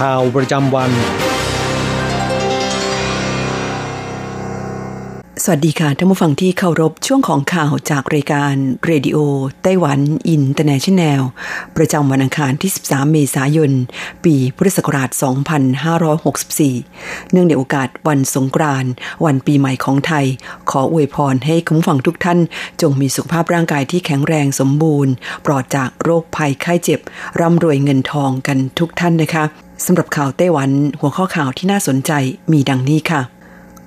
ข่าวประจำวัน สวัสดีค่ะท่านผู้ฟังที่เคารพช่วงของข่าวจากรายการเรดิโอไต้หวันอินเตอร์เนชันแนลประจำวันอังคารที่ 13 เมษายน ปีพุทธศักราช 2564 เนื่องในโอกาสวันสงกรานต์วันปีใหม่ของไทย ขออวยพรให้คุณผู้ฟังทุกท่าน จงมีสุขภาพร่างกายที่แข็งแรงสมบูรณ์ ปลอดจากโรคภัยไข้เจ็บ ร่ำรวยเงินทองกันทุกท่านนะคะ สำหรับข่าวไต้หวันหัวข้อข่าวที่น่าสนใจมีดังนี้ค่ะ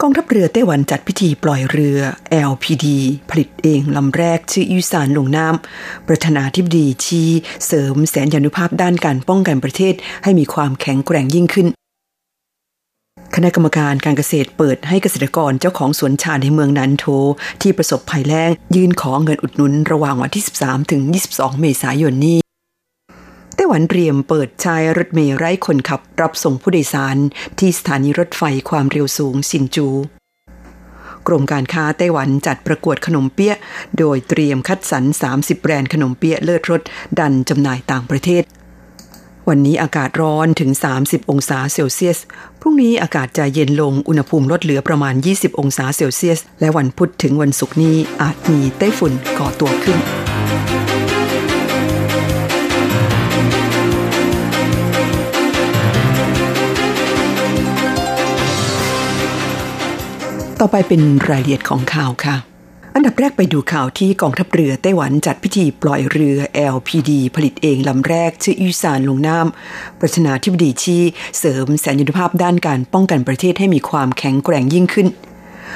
กองทัพเรือไต้หวันจัดพิธีปล่อยเรือ LPD ผลิตเองลำแรกชื่อยูสานลงน้ำประธานาธิบดีชี้เสริมแสนยานุภาพด้านการป้องกันประเทศให้มีความแข็งแกร่งยิ่งขึ้นคณะกรรมการการเกษตรเปิดให้เกษตรกรเจ้าของสวนชาในเมืองนันโท ที่ประสบภัยแล้ง ยื่นขอเงินอุดหนุนระหว่างวันที่ 13 ถึง 22 เมษายนนี้ หวันเตรียมเปิดใช้รถเมล์ไร้คนขับรับส่งผู้โดยสาร ที่สถานีรถไฟความเร็วสูงสินจู กรมการค้าไต้หวันจัดประกวดขนมเปี๊ยะ โดยเตรียมคัดสรร 30 แบรนด์ขนมเปี๊ยะเลิศรสดันจำหน่ายต่างประเทศ วันนี้อากาศร้อนถึง 30 องศาเซลเซียส พรุ่งนี้อากาศจะเย็นลงอุณหภูมิลดเหลือประมาณ 20 องศาเซลเซียส และวันพุธถึงวันศุกร์นี้อาจมีไต้ฝุ่นก่อตัวขึ้น ต่อไปเป็นรายละเอียดของข่าวค่ะ อันดับแรกไปดูข่าวที่กองทัพเรือไต้หวันจัดพิธีปล่อยเรือ LPD ผลิตเองลำแรก ชื่ออีสานลงน้ำประธานาธิบดีชี้เสริมแสนยุทธภาพด้านการป้องกันประเทศให้มีความแข็งแกร่งยิ่งขึ้น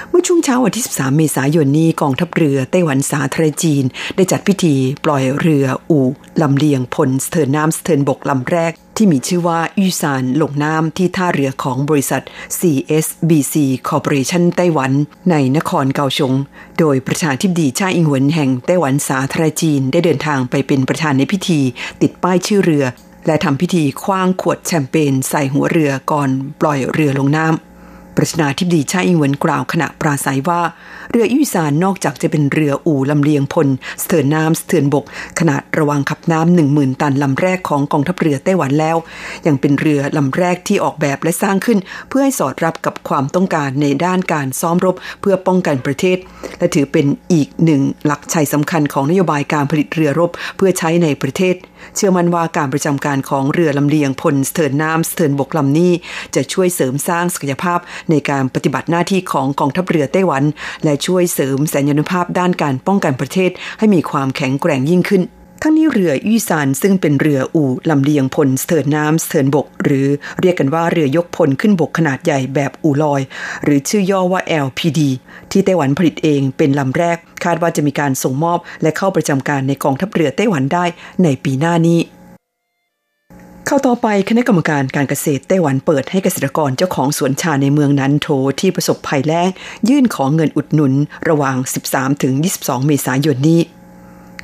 เมื่อช่วงเช้าวันที่ 13 เมษายนนี้กองทัพเรือไต้หวันสาธารณจีน ได้จัดพิธีปล่อยเรืออู่ลำเลียงพลสเทินน้ำสเทินบกลำแรก ที่มีชื่อว่ายูซานลงน้ำที่ท่าเรือของบริษัท CSBC Corporation ไต้หวัน ในนครเกาชง โดยประธานทิบดีชาอิงหวนแห่งไต้หวันสาธารณจีนได้เดินทางไปเป็นประธานในพิธี ติดป้ายชื่อเรือ และทำพิธีคว้างขวดแชมเปญใส่หัวเรือก่อนปล่อยเรือลงน้ำ ประธานาธิบดีชาอิงเหวินกล่าวขณะปราศัยว่า เรืออิสานนอกจากจะเป็นเรืออู่ลำเลียงพลสเถินน้ำสเถินบก ขนาดระวังขับน้ำหนึ่งหมื่นตันลำแรกของกองทัพเรือไต้หวันแล้ว ยังเป็นเรือลำแรกที่ออกแบบและสร้างขึ้น เพื่อให้สอดรับกับความต้องการในด้านการซ้อมรบเพื่อป้องกันประเทศ และถือเป็นอีกหนึ่งหลักชัยสำคัญของนโยบายการผลิตเรือรบเพื่อใช้ในประเทศ เชื่อมั่นว่าการประจำการของเรือลำเลียงพลสเถินน้ำสเถินบกลำนี้ จะช่วยเสริมสร้างศักยภาพในการปฏิบัติหน้าที่ของกองทัพเรือไต้หวัน และช่วยเสริมแสนยานุภาพด้านการป้องกันประเทศให้มีความแข็งแกร่งยิ่งขึ้น ทั้งนี้เรือยี่ซานซึ่งเป็นเรืออู่ลำเลียงพลสเถินน้ำสเถินบก หรือเรียกกันว่าเรือยกพลขึ้นบกขนาดใหญ่แบบอู่ลอย หรือชื่อย่อว่า LPD ที่ไต้หวันผลิตเองเป็นลำแรก คาดว่าจะมีการส่งมอบและเข้าประจำการในกองทัพเรือไต้หวันได้ในปีหน้านี้เข้าต่อไปคณะกรรมการการเกษตรไต้หวันเปิดให้เกษตรกรเจ้าของสวนชาในเมืองนั้นโถที่ประสบภัยแล้ง ยื่นขอเงินอุดหนุนระหว่าง 13-22 เมษายนนี้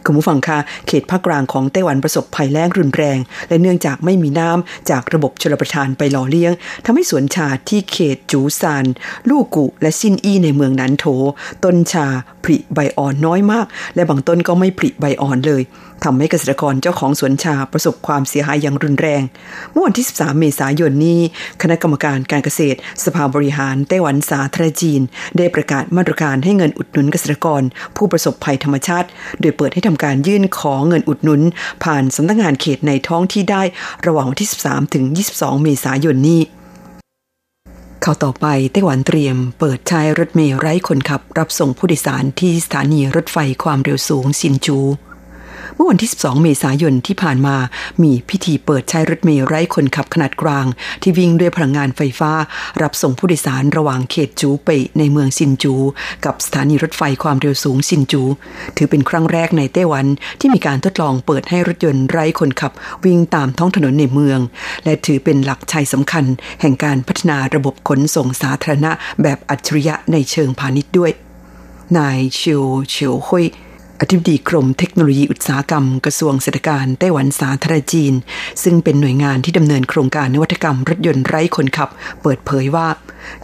คุณผู้ฟังคะเขตภาคกลางของไต้หวันประสบภัยแล้งรุนแรง และเนื่องจากไม่มีน้ำจากระบบชลประทานไปหล่อเลี้ยงทำให้สวนชาที่เขตจูซานลู่กุ และซินอี้ในเมืองนั้นโถ ต้นชาผลิใบอ่อนน้อยมาก และบางต้นก็ไม่ผลิใบอ่อนเลย ทำให้เกษตรกรเจ้าของสวนชาประสบความเสียหายอย่างรุนแรง เมื่อวันที่ 13 เมษายนนี้ คณะกรรมการการเกษตร สภาบริหารไต้หวันสาธารณจีน ได้ประกาศมาตรการให้เงินอุดหนุนเกษตรกร ผู้ประสบภัยธรรมชาติ โดยเปิดให้ทำการยื่นขอเงินอุดหนุน ผ่านสำนักงานเขตในท้องที่ได้ระหว่างวันที่ 13 ถึง 22 เมษายนนี้ข่าวต่อไปไต้หวันเตรียม เปิดใช้รถเมล์ไร้คนขับ รับส่งผู้โดยสารที่สถานีรถไฟความเร็วสูงซินจู เมื่อวันที่ 12 เมษายนที่ผ่านมา มีพิธีเปิดใช้รถเมล์ไร้คนขับขนาดกลาง ที่วิ่งด้วยพลังงานไฟฟ้า รับส่งผู้โดยสารระหว่างเขตจูไปในเมืองซินจู กับสถานีรถไฟความเร็วสูงซินจู ถือเป็นครั้งแรกในไต้หวันที่มีการทดลองเปิดให้รถยนต์ไร้คนขับ วิ่งตามท้องถนนในเมือง และถือเป็นหลักชัยสำคัญ แห่งการพัฒนาระบบขนส่งสาธารณะ แบบอัจฉริยะในเชิงพาณิชย์ด้วย นายเชียวเฉียวหุย อธิบดีกรมเทคโนโลยีอุตสาหกรรมกระทรวงเศรษฐการไต้หวันสาธารณจีน ซึ่งเป็นหน่วยงานที่ดำเนินโครงการนวัตกรรมรถยนต์ไร้คนขับ เปิดเผยว่า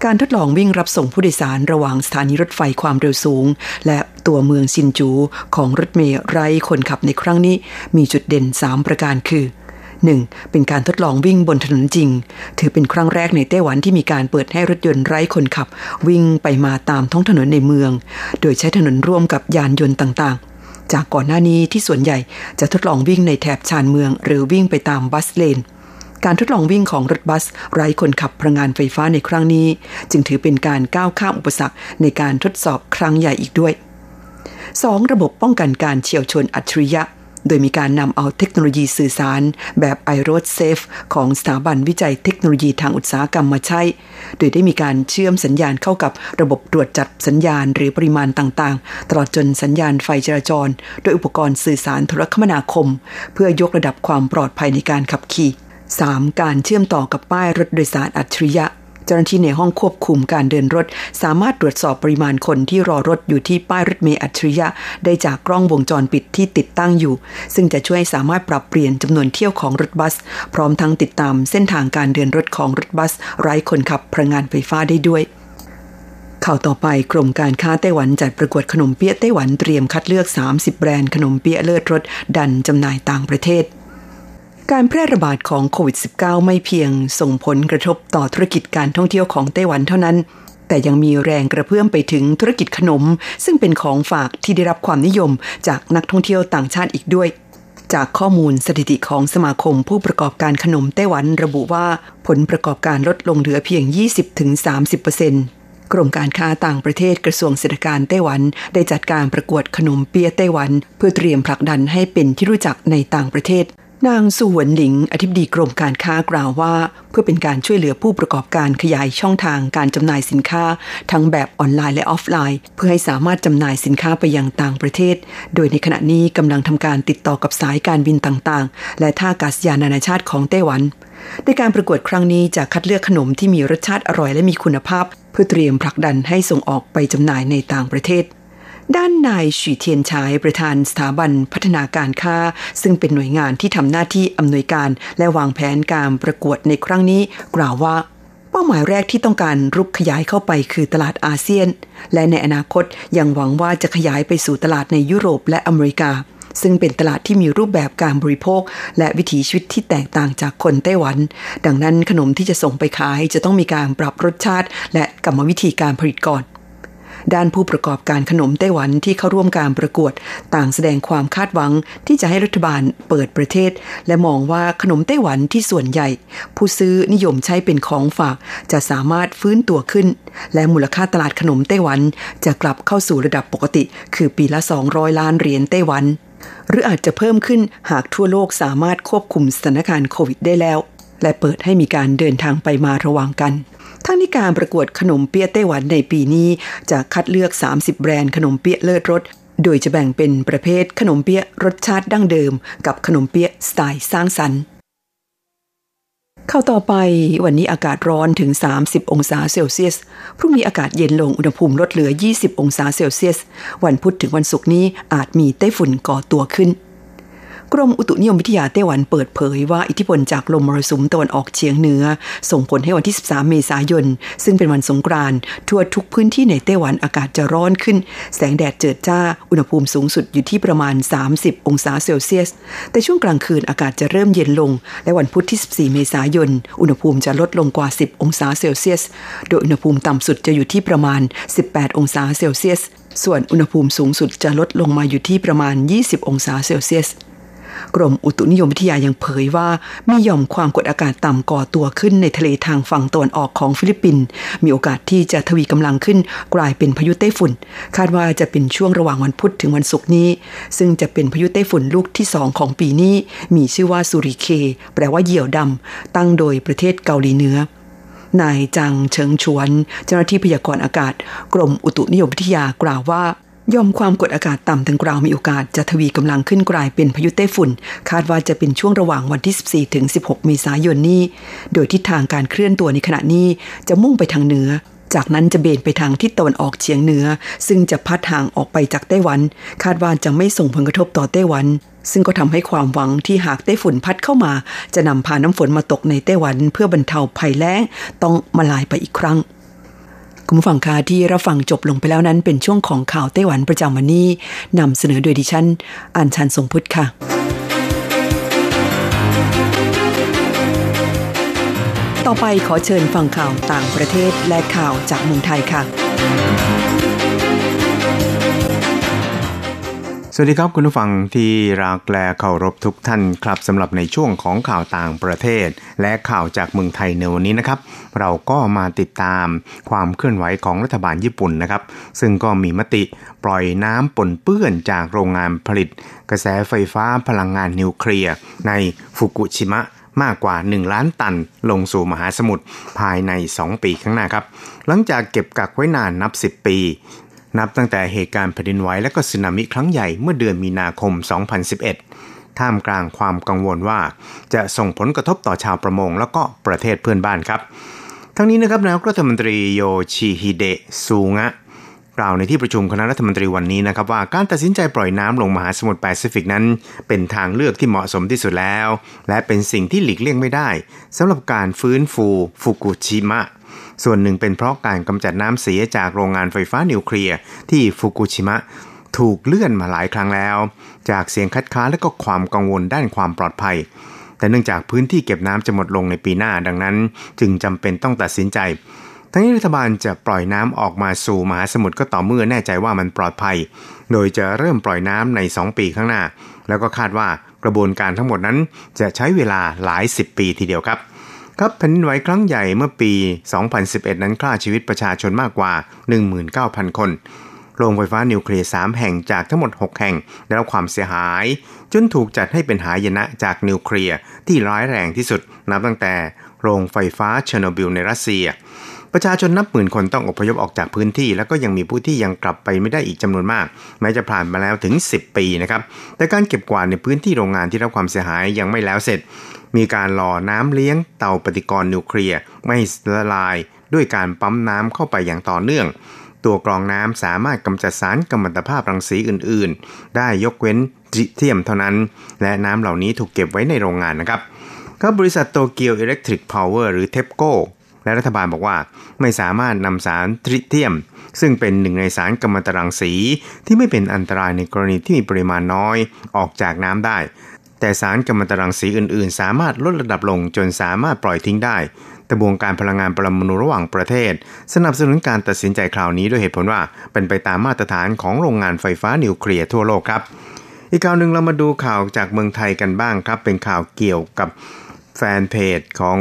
การทดลองวิ่งรับส่งผู้โดยสารระหว่างสถานีรถไฟความเร็วสูง และตัวเมืองซินจูของรถเมล์ไร้คนขับในครั้งนี้ มีจุดเด่น 3 ประการคือ 1. เป็นการทดลองวิ่งบนถนนจริง ถือเป็นครั้งแรกในไต้หวันที่มีการเปิดให้รถยนต์ไร้คนขับ วิ่งไปมาตามท้องถนนในเมือง โดยใช้ถนนร่วมกับยานยนต์ต่างๆ จากก่อนหน้านี้ที่ส่วนใหญ่จะทดลองวิ่งในแถบชานเมือง หรือวิ่งไปตามบัสเลนการทดลองวิ่งของรถบัส ไร้คนขับพลังงานไฟฟ้าในครั้งนี้ จึงถือเป็นการก้าวข้ามอุปสรรคในการทดสอบครั้งใหญ่อีกด้วย 2. ระบบป้องกันการเฉียวชนอัจฉริยะ โดยมีการนำเอาเทคโนโลยีสื่อสารแบบ i r o d Safe ของสถาบันวิจัยเทคโนโลยีทางอุตสาหกรรมมาใช้ โดยได้มีการเชื่อมสัญญาณเข้ากับระบบตรวจจัดสัญญาณหรือปริมาณต่างๆ ตลอดจนสัญญาณไฟจราจร โดยอุปกรณ์สื่อสารโทรคมนาคม เพื่อยกระดับความปลอดภัยในการขับขี่ 3. การเชื่อมต่อกับป้ายรถโดยสารอัจฉริยะ เจ้าหน้าที่ในห้องควบคุมการเดินรถ สามารถตรวจสอบปริมาณคนที่รอรถอยู่ที่ป้ายรถเมล์อัจฉริยะ ได้จากกล้องวงจรปิดที่ติดตั้งอยู่ ซึ่งจะช่วยสามารถปรับเปลี่ยนจำนวนเที่ยวของรถบัส พร้อมทั้งติดตามเส้นทางการเดินรถของรถบัส ไร้คนขับพลังงานไฟฟ้าได้ด้วยข่าวต่อไปกรมการค้าไต้หวันจัดประกวดขนมเปี๊ยะไต้หวันเตรียมคัดเลือก 30 แบรนด์ขนมเปี๊ยะเลิศรสดันจำหน่ายต่างประเทศ การแพร่ระบาดของโควิด -19 ไม่เพียงส่งผลกระทบต่อธุรกิจการท่องเที่ยวของไต้หวันเท่านั้น แต่ยังมีแรงกระเพื่อมไปถึงธุรกิจขนม ซึ่งเป็นของฝากที่ได้รับความนิยมจากนักท่องเที่ยวต่างชาติอีกด้วย จากข้อมูลสถิติของสมาคมผู้ประกอบการขนมไต้หวันระบุว่าผลประกอบการลดลงเหลือเพียง 20-30%กรมการค้าต่างประเทศกระทรวงเศรษฐการไต้หวัน ได้จัดการประกวดขนมเปี๊ยะไต้หวัน เพื่อเตรียมผลักดันให้เป็นที่รู้จักในต่างประเทศ นางสุวนหลิง อธิบดีกรมการค้ากล่าวว่า เพื่อเป็นการช่วยเหลือผู้ประกอบการขยายช่องทางการจำหน่ายสินค้า ทั้งแบบออนไลน์และออฟไลน์ เพื่อให้สามารถจำหน่ายสินค้าไปยังต่างประเทศ โดยในขณะนี้กำลังทำการติดต่อกับสายการบินต่างๆ และท่าอากาศยานนานาชาติของไต้หวันในการประกวดครั้งนี้จะคัดเลือกขนมที่มีรสชาติอร่อยและมีคุณภาพ เพื่อเตรียมผลักดันให้ส่งออกไปจำหน่ายในต่างประเทศ ด้านนายฉีเทียนชายประธานสถาบันพัฒนาการค้า ซึ่งเป็นหน่วยงานที่ทำหน้าที่อำนวยการและวางแผนการประกวดในครั้งนี้ กล่าวว่า เป้าหมายแรกที่ต้องการรุกขยายเข้าไปคือตลาดอาเซียน และในอนาคตยังหวังว่าจะขยายไปสู่ตลาดในยุโรปและอเมริกา ซึ่งเป็นตลาดที่มีรูปแบบการบริโภค และวิถีชีวิตที่แตกต่างจากคนไต้หวัน ดังนั้นขนมที่จะส่งไปขายจะต้องมีการปรับรสชาติ และกรรมวิธีการผลิตก่อน ด้านผู้ประกอบการขนมไต้หวันที่เข้าร่วมการประกวด ต่างแสดงความคาดหวังที่จะให้รัฐบาลเปิดประเทศ และมองว่าขนมไต้หวันที่ส่วนใหญ่ ผู้ซื้อนิยมใช้เป็นของฝาก จะสามารถฟื้นตัวขึ้น และมูลค่าตลาดขนมไต้หวันจะกลับเข้าสู่ระดับปกติ คือปีละ 200 ล้านเหรียญไต้หวัน หรืออาจจะเพิ่มขึ้นหากทั่วโลกสามารถควบคุมสถานการณ์โควิดได้แล้ว และเปิดให้มีการเดินทางไปมาระหว่างกัน ทั้งนี้การประกวดขนมเปี๊ยะไต้หวันในปีนี้ จะคัดเลือก 30 แบรนด์ขนมเปี๊ยะเลิศรสโดยจะแบ่งเป็นประเภทขนมเปี๊ยะรสชาติดั้งเดิม กับขนมเปี๊ยะสไตล์สร้างสรรค์เข้าต่อไปวันนี้อากาศร้อนถึง 30 องศาเซลเซียส พรุ่งนี้อากาศเย็นลงอุณหภูมิลดเหลือ 20 องศาเซลเซียส วันพุธถึงวันศุกร์นี้อาจมีไต้ฝุ่นก่อตัวขึ้น รมอุตุนิยมวิทยาไต้หวันเปิดเผยว่าอิทธิพลจากลมมรสุมตะวันออกเฉียงเหนือ ส่งผลให้วันที่ 13 เมษายน ซึ่งเป็นวันสงกรานต์ทั่วทุกพื้นที่ในไต้หวันอากาศจะร้อนขึ้น แสงแดดเจิดจ้า อุณหภูมิสูงสุดอยู่ที่ประมาณ 30 องศาเซลเซียส แต่ช่วงกลางคืนอากาศจะเริ่มเย็นลง และวันพุธที่ 14 เมษายน อุณหภูมิจะลดลงกว่า 10 องศาเซลเซียส โดยอุณหภูมิต่ำสุดจะอยู่ที่ประมาณ 18 องศาเซลเซียส ส่วนอุณหภูมิสูงสุดจะลดลงมาอยู่ที่ประมาณ 20 องศาเซลเซียส กรมอุตุนิยมวิทยายังเผยว่า มีหย่อมความกดอากาศต่ำก่อตัวขึ้นในทะเลทางฝั่งตะวันออกของฟิลิปปินส์มีโอกาสที่จะทวีกำลังขึ้นกลายเป็นพายุไต้ฝุ่น คาดว่าจะเป็นช่วงระหว่างวันพุธถึงวันศุกร์นี้ ซึ่งจะเป็นพายุไต้ฝุ่นลูกที่สองของปีนี้ มีชื่อว่าซูริเค แปลว่าเหยี่ยวดำตั้งโดยประเทศเกาหลีเหนือนายจังเฉิงชวน เจ้าหน้าที่พยากรณ์อากาศ กรมอุตุนิยมวิทยากล่าวว่า ยอมความกดอากาศต่ำดังกล่าวมีโอกาสจะทวีกำลังขึ้นกลายเป็นพายุไต้ฝุ่น คาดว่าจะเป็นช่วงระหว่างวันที่ 14 ถึง 16 เมษายนนี้ โดยทิศทางการเคลื่อนตัวในขณะนี้จะมุ่งไปทางเหนือ จากนั้นจะเบนไปทางทิศตะวันออกเฉียงเหนือ ซึ่งจะพัดห่างออกไปจากไต้หวัน คาดว่าจะไม่ส่งผลกระทบต่อไต้หวัน ซึ่งก็ทำให้ความหวังที่หากไต้ฝุ่นพัดเข้ามา จะนำพาน้ำฝนมาตกในไต้หวัน เพื่อบรรเทาภัยแล้งต้องมาลายไปอีกครั้ง คุณผู้ฟังคะที่รับฟังจบลงไปแล้วนั้นเป็นช่วงของข่าวไต้หวันประจำวันนี้นำเสนอโดยดิฉันอัญชันทรงพุทธค่ะต่อไปขอเชิญฟังข่าวต่างประเทศและข่าวจากเมืองไทยค่ะ สวัสดีครับคุณผู้ฟังที่รักและเคารพทุกท่านครับสำหรับในช่วงของข่าวต่างประเทศ และข่าวจากเมืองไทยในวันนี้นะครับ เราก็มาติดตามความเคลื่อนไหวของรัฐบาลญี่ปุ่นนะครับ ซึ่งก็มีมติปล่อยน้ำปนเปื้อนจากโรงงานผลิต กระแสไฟฟ้าพลังงานนิวเคลียร์ในฟุกุชิมะมากกว่า 1 ล้านตันลงสู่มหาสมุทรภายใน 2 ปีข้างหน้าครับ หลังจากเก็บกักไว้นานนับ 10 ปี นับตั้งแต่เหตุการณ์แผ่นดินไหวและก็สึนามิครั้งใหญ่เมื่อเดือนมีนาคม 2011 ท่ามกลางความกังวลว่า จะส่งผลกระทบต่อชาวประมง แล้วก็ประเทศเพื่อนบ้านครับ ทั้งนี้นะครับนายกรัฐมนตรีโยชิฮิเดะซูงะกล่าวในที่ประชุมคณะรัฐมนตรีวันนี้นะครับว่าการตัดสินใจปล่อยน้ำลงมหาสมุทรแปซิฟิกนั้น เป็นทางเลือกที่เหมาะสมที่สุดแล้ว และเป็นสิ่งที่หลีกเลี่ยงไม่ได้สำหรับการฟื้นฟูฟุกุชิมะ ส่วนหนึ่งเป็นเพราะการกำจัดน้ำเสียจากโรงงานไฟฟ้านิวเคลียร์ที่ฟุกุชิมะถูกเลื่อนมาหลายครั้งแล้ว จากเสียงคัดค้านและก็ความกังวลด้านความปลอดภัย แต่เนื่องจากพื้นที่เก็บน้ำจะหมดลงในปีหน้าดังนั้น จึงจำเป็นต้องตัดสินใจ ทั้งนี้รัฐบาลจะปล่อยน้ำออกมาสู่มหาสมุทรก็ต่อเมื่อแน่ใจว่ามันปลอดภัย โดยจะเริ่มปล่อยน้ำใน 2 ปีข้างหน้า แล้วก็คาดว่ากระบวนการทั้งหมดนั้นจะใช้เวลาหลาย 10 ปีทีเดียวครับ ครับแผ่นดินไหวครั้งใหญ่เมื่อปี 2011 นั้นฆ่าชีวิตประชาชนมากกว่า 19,000 คน โรงไฟฟ้านิวเคลียร์3แห่งจากทั้งหมด 6 แห่งได้รับความเสียหาย จนถูกจัดให้เป็นหายนะจากนิวเคลียร์ที่ร้ายแรงที่สุด นับตั้งแต่โรงไฟฟ้าเชอร์โนบิลในรัสเซีย ประชาชนนับหมื่นคนต้องอพยพออกจากพื้นที่ แล้วก็ยังมีผู้ที่ยังกลับไปไม่ได้อีกจำนวนมาก แม้จะผ่านมาแล้วถึง 10 ปีนะครับแต่การเก็บกวาดในพื้นที่โรงงานที่รับความเสียหายยังไม่แล้วเสร็จ มีการหล่อน้ำเลี้ยงเตาปฏิกรณ์นิวเคลียร์ไม่ละลาย ด้วยการปั๊มน้ำเข้าไปอย่างต่อเนื่อง ตัวกรองน้ำสามารถกำจัดสารกัมมันตภาพรังสีอื่น ๆ ได้ยกเว้นทริเทียมเท่านั้น และน้ำเหล่านี้ถูกเก็บไว้ในโรงงานนะครับก็บริษัทโตเกียวอิเล็กทริกพาวเวอร์หรือเทปโก และรัฐบาลบอกว่าไม่สามารถนำสารทริเทียม ซึ่งเป็นหนึ่งในสารกัมมันตรังสี ที่ไม่เป็นอันตรายในกรณีที่มีปริมาณน้อยออกจากน้ำได้ แต่สารกัมมันตรังสีอื่น ๆ สามารถลดระดับลงจนสามารถปล่อยทิ้งได้แต่วงการพลังงานปรมาณูระหว่างประเทศ สนับสนุนการตัดสินใจคราวนี้ด้วยเหตุผลว่า เป็นไปตามมาตรฐานของโรงงานไฟฟ้านิวเคลียร์ทั่วโลกครับ อีกข่าวหนึ่งเรามาดูข่าวจากเมืองไทยกันบ้างครับ เป็นข่าวเกี่ยวกับ แฟนเพจของ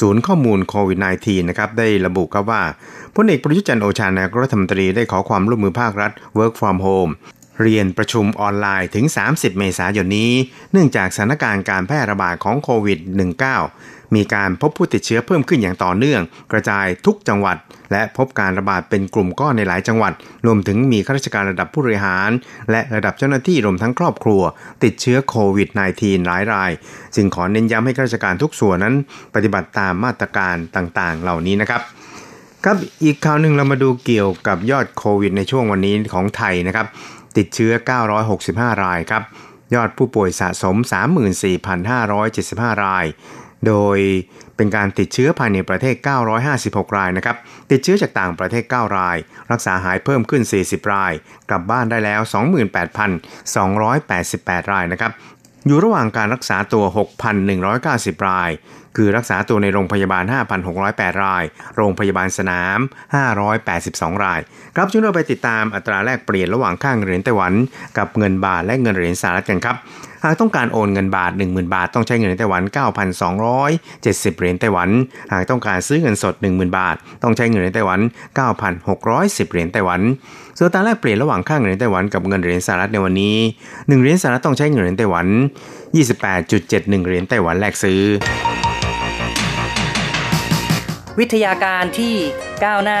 ศูนย์ข้อมูลโควิด -19 นะครับได้ระบุครับว่าพลเอกประยุจันโอชานายกรัฐมนตรีได้ขอความร่วมมือภาครัฐ Work from Home เรียนประชุมออนไลน์ถึง 30 เมษายนนี้ เนื่องจากสถานการณ์การแพร่ระบาดของโควิด -19 มีการพบผู้ติดเชื้อเพิ่มขึ้นอย่างต่อเนื่อง กระจายทุกจังหวัด และพบการระบาดเป็นกลุ่มก้อนในหลายจังหวัด รวมถึงมีข้าราชการระดับผู้บริหาร และระดับเจ้าหน้าที่รวมทั้งครอบครัว ติดเชื้อโควิด -19 หลายรายจึงขอเน้นย้ำให้ข้าราชการทุกส่วนนั้น ปฏิบัติตามมาตรการต่างๆ เหล่านี้นะครับครับอีกข่าวหนึ่งเรามาดูเกี่ยวกับยอดโควิด ในช่วงวันนี้ของไทยนะครับ ติดเชื้อ 965 รายครับ ยอดผู้ป่วยสะสม 34,575 ราย โดยเป็นการติดเชื้อภายในประเทศ 956 รายนะครับ ติดเชื้อจากต่างประเทศ 9 ราย รักษาหายเพิ่มขึ้น 40 ราย กลับบ้านได้แล้ว 28,288 รายนะครับ อยู่ระหว่างการรักษาตัว 6,190 ราย คือรักษาตัวในโรงพยาบาล 5,608 ราย โรงพยาบาลสนาม 582 ราย ครับช่วยเราไปติดตามอัตราแลกเปลี่ยนระหว่างค่างเหรียญไต้หวัน กับเงินบาทและเงินเหรียญสหรัฐกันครับ หากต้องการโอนเงินบาท 10,000 บาท ต้องใช้เงินไต้หวัน 9,270 เหรียญไต้หวัน หากต้องการซื้อเงินสด 10,000 บาท ต้องใช้เงินไต้หวัน 9,610 เหรียญไต้หวันส่วนตาแลกเปลี่ยนระหว่างค่าเงินไต้หวันกับเงินเหรียญสหรัฐในวันนี้ 1 เหรียญสหรัฐต้องใช้เงินเหรียญไต้หวัน 28.71 เหรียญไต้หวันแลกซื้อ วิทยาการที่ก้าวหน้า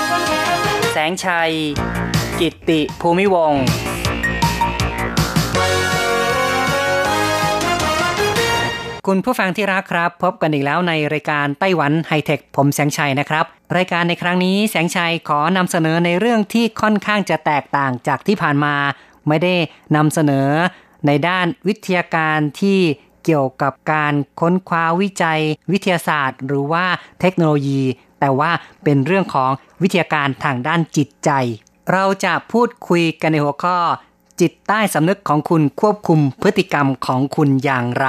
แสงชัย กิตติภูมิวงคุณผู้ฟังที่รักครับ พบกันอีกแล้วในรายการไต้หวันไฮเทคผมแสงชัยนะครับ รายการในครั้งนี้แสงชัยขอนำเสนอในเรื่องที่ค่อนข้างจะแตกต่างจากที่ผ่านมา ไม่ได้นำเสนอ ในด้านวิทยาการที่เกี่ยวกับการค้นคว้าวิจัย วิทยาศาสตร์ หรือว่าเทคโนโลยี แต่ว่าเป็นเรื่องของวิทยาการทางด้านจิตใจ เราจะพูดคุยกันในหัวข้อ จิตใต้สำนึกของคุณควบคุมพฤติกรรมของคุณอย่างไร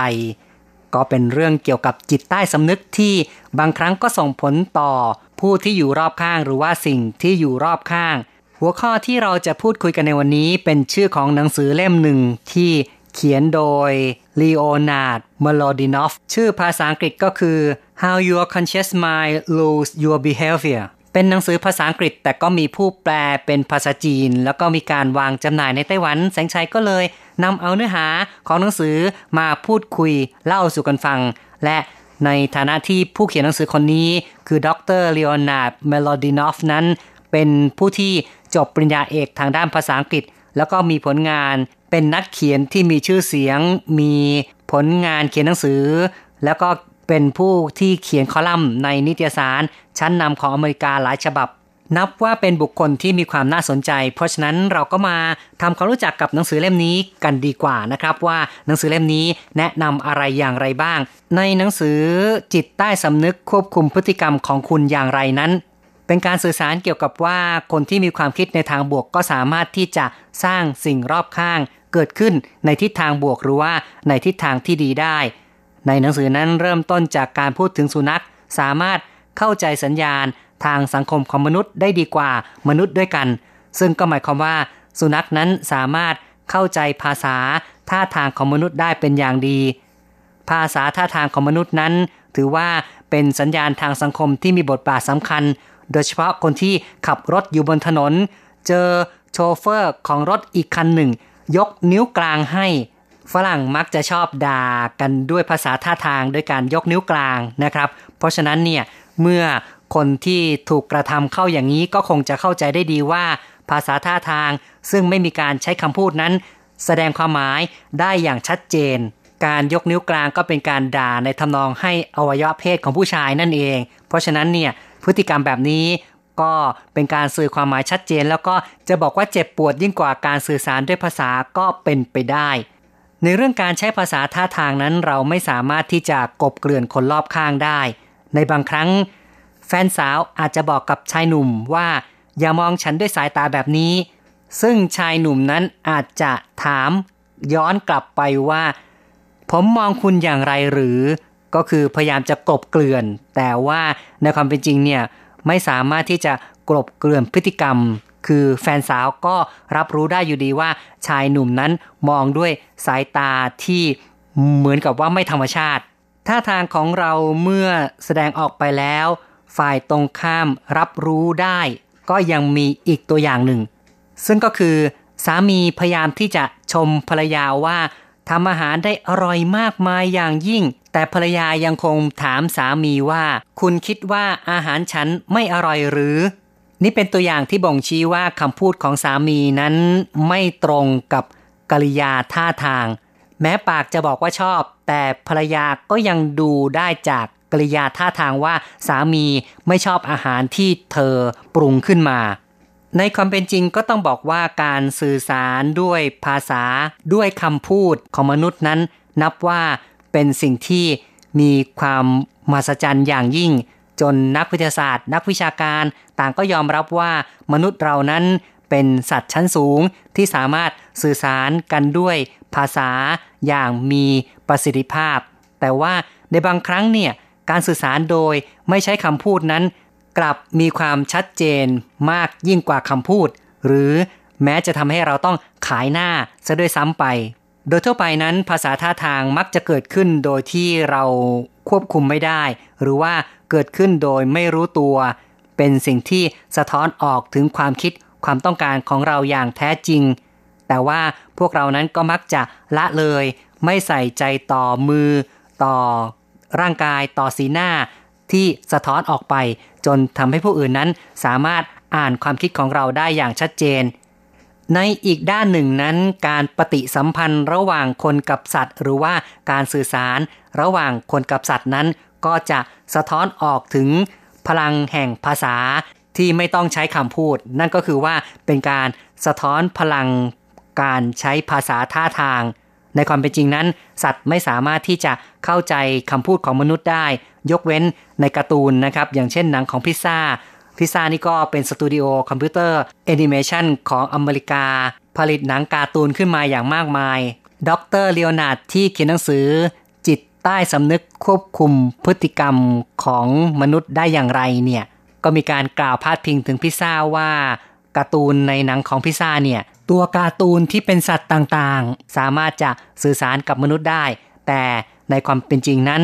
ก็เป็นเรื่องเกี่ยวกับจิตใต้สำนึกที่บางครั้งก็ส่งผลต่อ ผู้ที่อยู่รอบข้างหรือว่าสิ่งที่อยู่รอบข้าง หัวข้อที่เราจะพูดคุยกันในวันนี้เป็นชื่อของหนังสือเล่มหนึ่งที่เขียนโดย Leonard Melodinoff ชื่อภาษาอังกฤษก็คือ How Your Conscious Mind Lose Your Behavior เป็นหนังสือภาษาอังกฤษ แต่ก็มีผู้แปลเป็นภาษาจีน แล้วก็มีการวางจำหน่ายในไต้หวัน แสงชัยก็เลยนำเอาเนื้อหาของหนังสือมาพูดคุยเล่าสู่กันฟัง และในฐานะที่ผู้เขียนหนังสือคนนี้ คือดรเลโอนาร์ดเมโลดินอฟนั้น เป็นผู้ที่จบปริญญาเอกทางด้านภาษาอังกฤษ แล้วก็มีผลงานเป็นนักเขียนที่มีชื่อเสียง มีผลงานเขียนหนังสือ แล้วก็ เป็นผู้ที่เขียนคอลัมน์ในนิตยสารชั้นนำของอเมริกาหลายฉบับ นับว่าเป็นบุคคลที่มีความน่าสนใจ เพราะฉะนั้นเราก็มาทำความรู้จักกับหนังสือเล่มนี้กันดีกว่านะครับ ว่าหนังสือเล่มนี้แนะนำอะไรอย่างไรบ้าง ในหนังสือจิตใต้สำนึกควบคุมพฤติกรรมของคุณอย่างไรนั้น เป็นการสื่อสารเกี่ยวกับว่าคนที่มีความคิดในทางบวกก็สามารถที่จะสร้างสิ่งรอบข้างเกิดขึ้นในทิศทางบวกหรือว่าในทิศทางที่ดีได้ ในหนังสือนั้นเริ่มต้นจากการพูดถึงสุนัข สามารถเข้าใจสัญญาณทางสังคมของมนุษย์ได้ดีกว่ามนุษย์ด้วยกัน ซึ่งก็หมายความว่า สุนัขนั้นสามารถเข้าใจภาษาท่าทางของมนุษย์ได้เป็นอย่างดี ภาษาท่าทางของมนุษย์นั้น ถือว่าเป็นสัญญาณทางสังคมที่มีบทบาทสำคัญ โดยเฉพาะคนที่ขับรถอยู่บนถนน เจอโชเฟอร์ของรถอีกคันหนึ่ง ยกนิ้วกลางให้ ฝรั่งมักจะชอบด่ากันด้วยภาษาท่าทางด้วยการยกนิ้วกลางนะครับ เพราะฉะนั้นเนี่ยเมื่อคนที่ถูกกระทำเข้าอย่างนี้ก็คงจะเข้าใจได้ดีว่า ภาษาท่าทาง ซึ่งไม่มีการใช้คำพูดนั้น แสดงความหมายได้อย่างชัดเจน การยกนิ้วกลางก็เป็นการด่าในทำนองให้อวัยวะเพศของผู้ชายนั่นเอง เพราะฉะนั้นเนี่ยพฤติกรรมแบบนี้ก็เป็นการสื่อความหมายชัดเจน แล้วก็จะบอกว่าเจ็บปวดยิ่งกว่าการสื่อสารด้วยภาษาก็เป็นไปได้ ในเรื่องการใช้ภาษาท่าทางนั้นเราไม่สามารถที่จะกบเกลื่อนคนรอบข้างได้ ในบางครั้ง แฟนสาวอาจจะบอกกับชายหนุ่มว่า อย่ามองฉันด้วยสายตาแบบนี้ ซึ่งชายหนุ่มนั้นอาจจะถาม ย้อนกลับไปว่า ผมมองคุณอย่างไรหรือ ก็คือพยายามจะกลบเกลื่อน แต่ว่าในความเป็นจริงเนี่ยไม่สามารถที่จะกลบเกลื่อนพฤติกรรม คือแฟนสาวก็รับรู้ได้อยู่ดีว่าชายหนุ่มนั้นมองด้วยสายตาที่เหมือนกับว่าไม่ธรรมชาติ ท่าทางของเราเมื่อแสดงออกไปแล้ว ฝ่ายตรงข้ามรับรู้ได้ ก็ยังมีอีกตัวอย่างหนึ่ง ซึ่งก็คือสามีพยายามที่จะชมภรรยาว่าทำอาหารได้อร่อยมากมายอย่างยิ่ง แต่ภรรยายังคงถามสามีว่า คุณคิดว่าอาหารฉันไม่อร่อยหรือ นี่เป็นตัวอย่างที่บ่งชี้ว่าคำพูดของสามีนั้นไม่ตรงกับกริยาท่าทาง แม้ปากจะบอกว่าชอบ แต่ภรรยาก็ยังดูได้จากกริยาท่าทางว่าสามีไม่ชอบอาหารที่เธอปรุงขึ้นมา ในความเป็นจริงก็ต้องบอกว่าการสื่อสารด้วยภาษาด้วยคำพูดของมนุษย์นั้น นับว่าเป็นสิ่งที่มีความมหัศจรรย์อย่างยิ่ง จนนักวิทยาศาสตร์ นักวิชาการต่างก็ยอมรับว่ามนุษย์เรานั้นเป็นสัตว์ชั้นสูงที่สามารถสื่อสารกันด้วยภาษาอย่างมีประสิทธิภาพ แต่ว่าในบางครั้งเนี่ยการสื่อสารโดยไม่ใช้คำพูดนั้น กลับมีความชัดเจนมากยิ่งกว่าคำพูด หรือแม้จะทำให้เราต้องขายหน้าซะด้วยซ้ำไป โดยทั่วไปนั้นภาษาท่าทางมักจะเกิดขึ้นโดยที่เรา ควบคุมไม่ได้ หรือว่าเกิดขึ้นโดยไม่รู้ตัว เป็นสิ่งที่สะท้อนออกถึงความคิดความต้องการของเราอย่างแท้จริง แต่ว่าพวกเรานั้นก็มักจะละเลย ไม่ใส่ใจต่อมือ ต่อร่างกายต่อสีหน้า ที่สะท้อนออกไป จนทำให้ผู้อื่นนั้นสามารถอ่านความคิดของเราได้อย่างชัดเจน ในอีกด้านหนึ่งนั้น การปฏิสัมพันธ์ระหว่างคนกับสัตว์ หรือว่าการสื่อสาร ระหว่างคนกับสัตว์นั้น ก็จะสะท้อนออกถึงพลังแห่งภาษาที่ไม่ต้องใช้คำพูด นั่นก็คือว่าเป็นการสะท้อนพลังการใช้ภาษาท่าทาง ในความเป็นจริงนั้น สัตว์ไม่สามารถที่จะเข้าใจคำพูดของมนุษย์ได้ ยกเว้นในการ์ตูนนะครับ อย่างเช่นหนังของ Pixar Pixar นี่ก็เป็นสตูดิโอคอมพิวเตอร์แอนิเมชันของอเมริกา ผลิตหนังการ์ตูนขึ้นมาอย่างมากมายดรเลโอนาร์ดที่เขียนหนังสือ จิตใต้สำนึกควบคุมพฤติกรรมของมนุษย์ได้อย่างไรเนี่ยก็มีการกล่าวพาดพิงถึงพิซซ่าว่าการ์ตูนในหนังของพิซซ่าเนี่ยตัวการ์ตูนที่เป็นสัตว์ต่างๆ สามารถจะสื่อสารกับมนุษย์ได้ แต่ในความเป็นจริงนั้น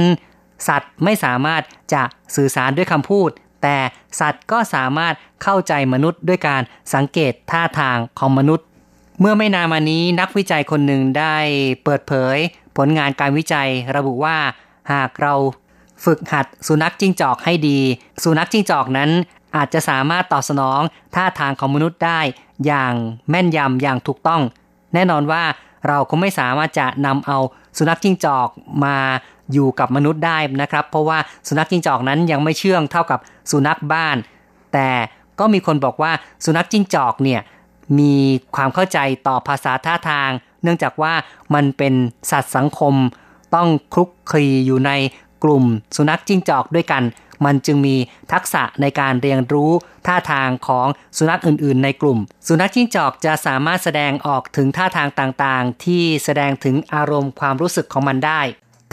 สัตว์ไม่สามารถจะสื่อสารด้วยคำพูด แต่สัตว์ก็สามารถเข้าใจมนุษย์ด้วยการสังเกตท่าทางของมนุษย์ เมื่อไม่นานมานี้นักวิจัยคนหนึ่งได้เปิดเผย ผลงานการวิจัยระบุว่า หากเราฝึกหัดสุนัขจิ้งจอกให้ดี สุนัขจิ้งจอกนั้นอาจจะสามารถตอบสนองท่าทางของมนุษย์ได้ อย่างแม่นยำอย่างถูกต้อง แน่นอนว่าเราคงไม่สามารถจะนำเอาสุนัขจิ้งจอกมาอยู่กับมนุษย์ได้นะครับ เพราะว่าสุนัขจิ้งจอกนั้นยังไม่เชื่องเท่ากับ สุนัขบ้าน แต่ก็มีคนบอกว่าสุนัขจิ้งจอกเนี่ยมีความเข้าใจต่อภาษาท่าทาง เนื่องจากว่ามันเป็นสัตว์สังคม ต้องคลุกคลีอยู่ในกลุ่มสุนัขจิ้งจอกด้วยกัน มันจึงมีทักษะในการเรียนรู้ท่าทางของสุนัขอื่น ๆ ในกลุ่ม สุนัขจิ้งจอกจะสามารถแสดงออกถึงท่าทางต่างๆ ที่แสดงถึงอารมณ์ความรู้สึกของมันได้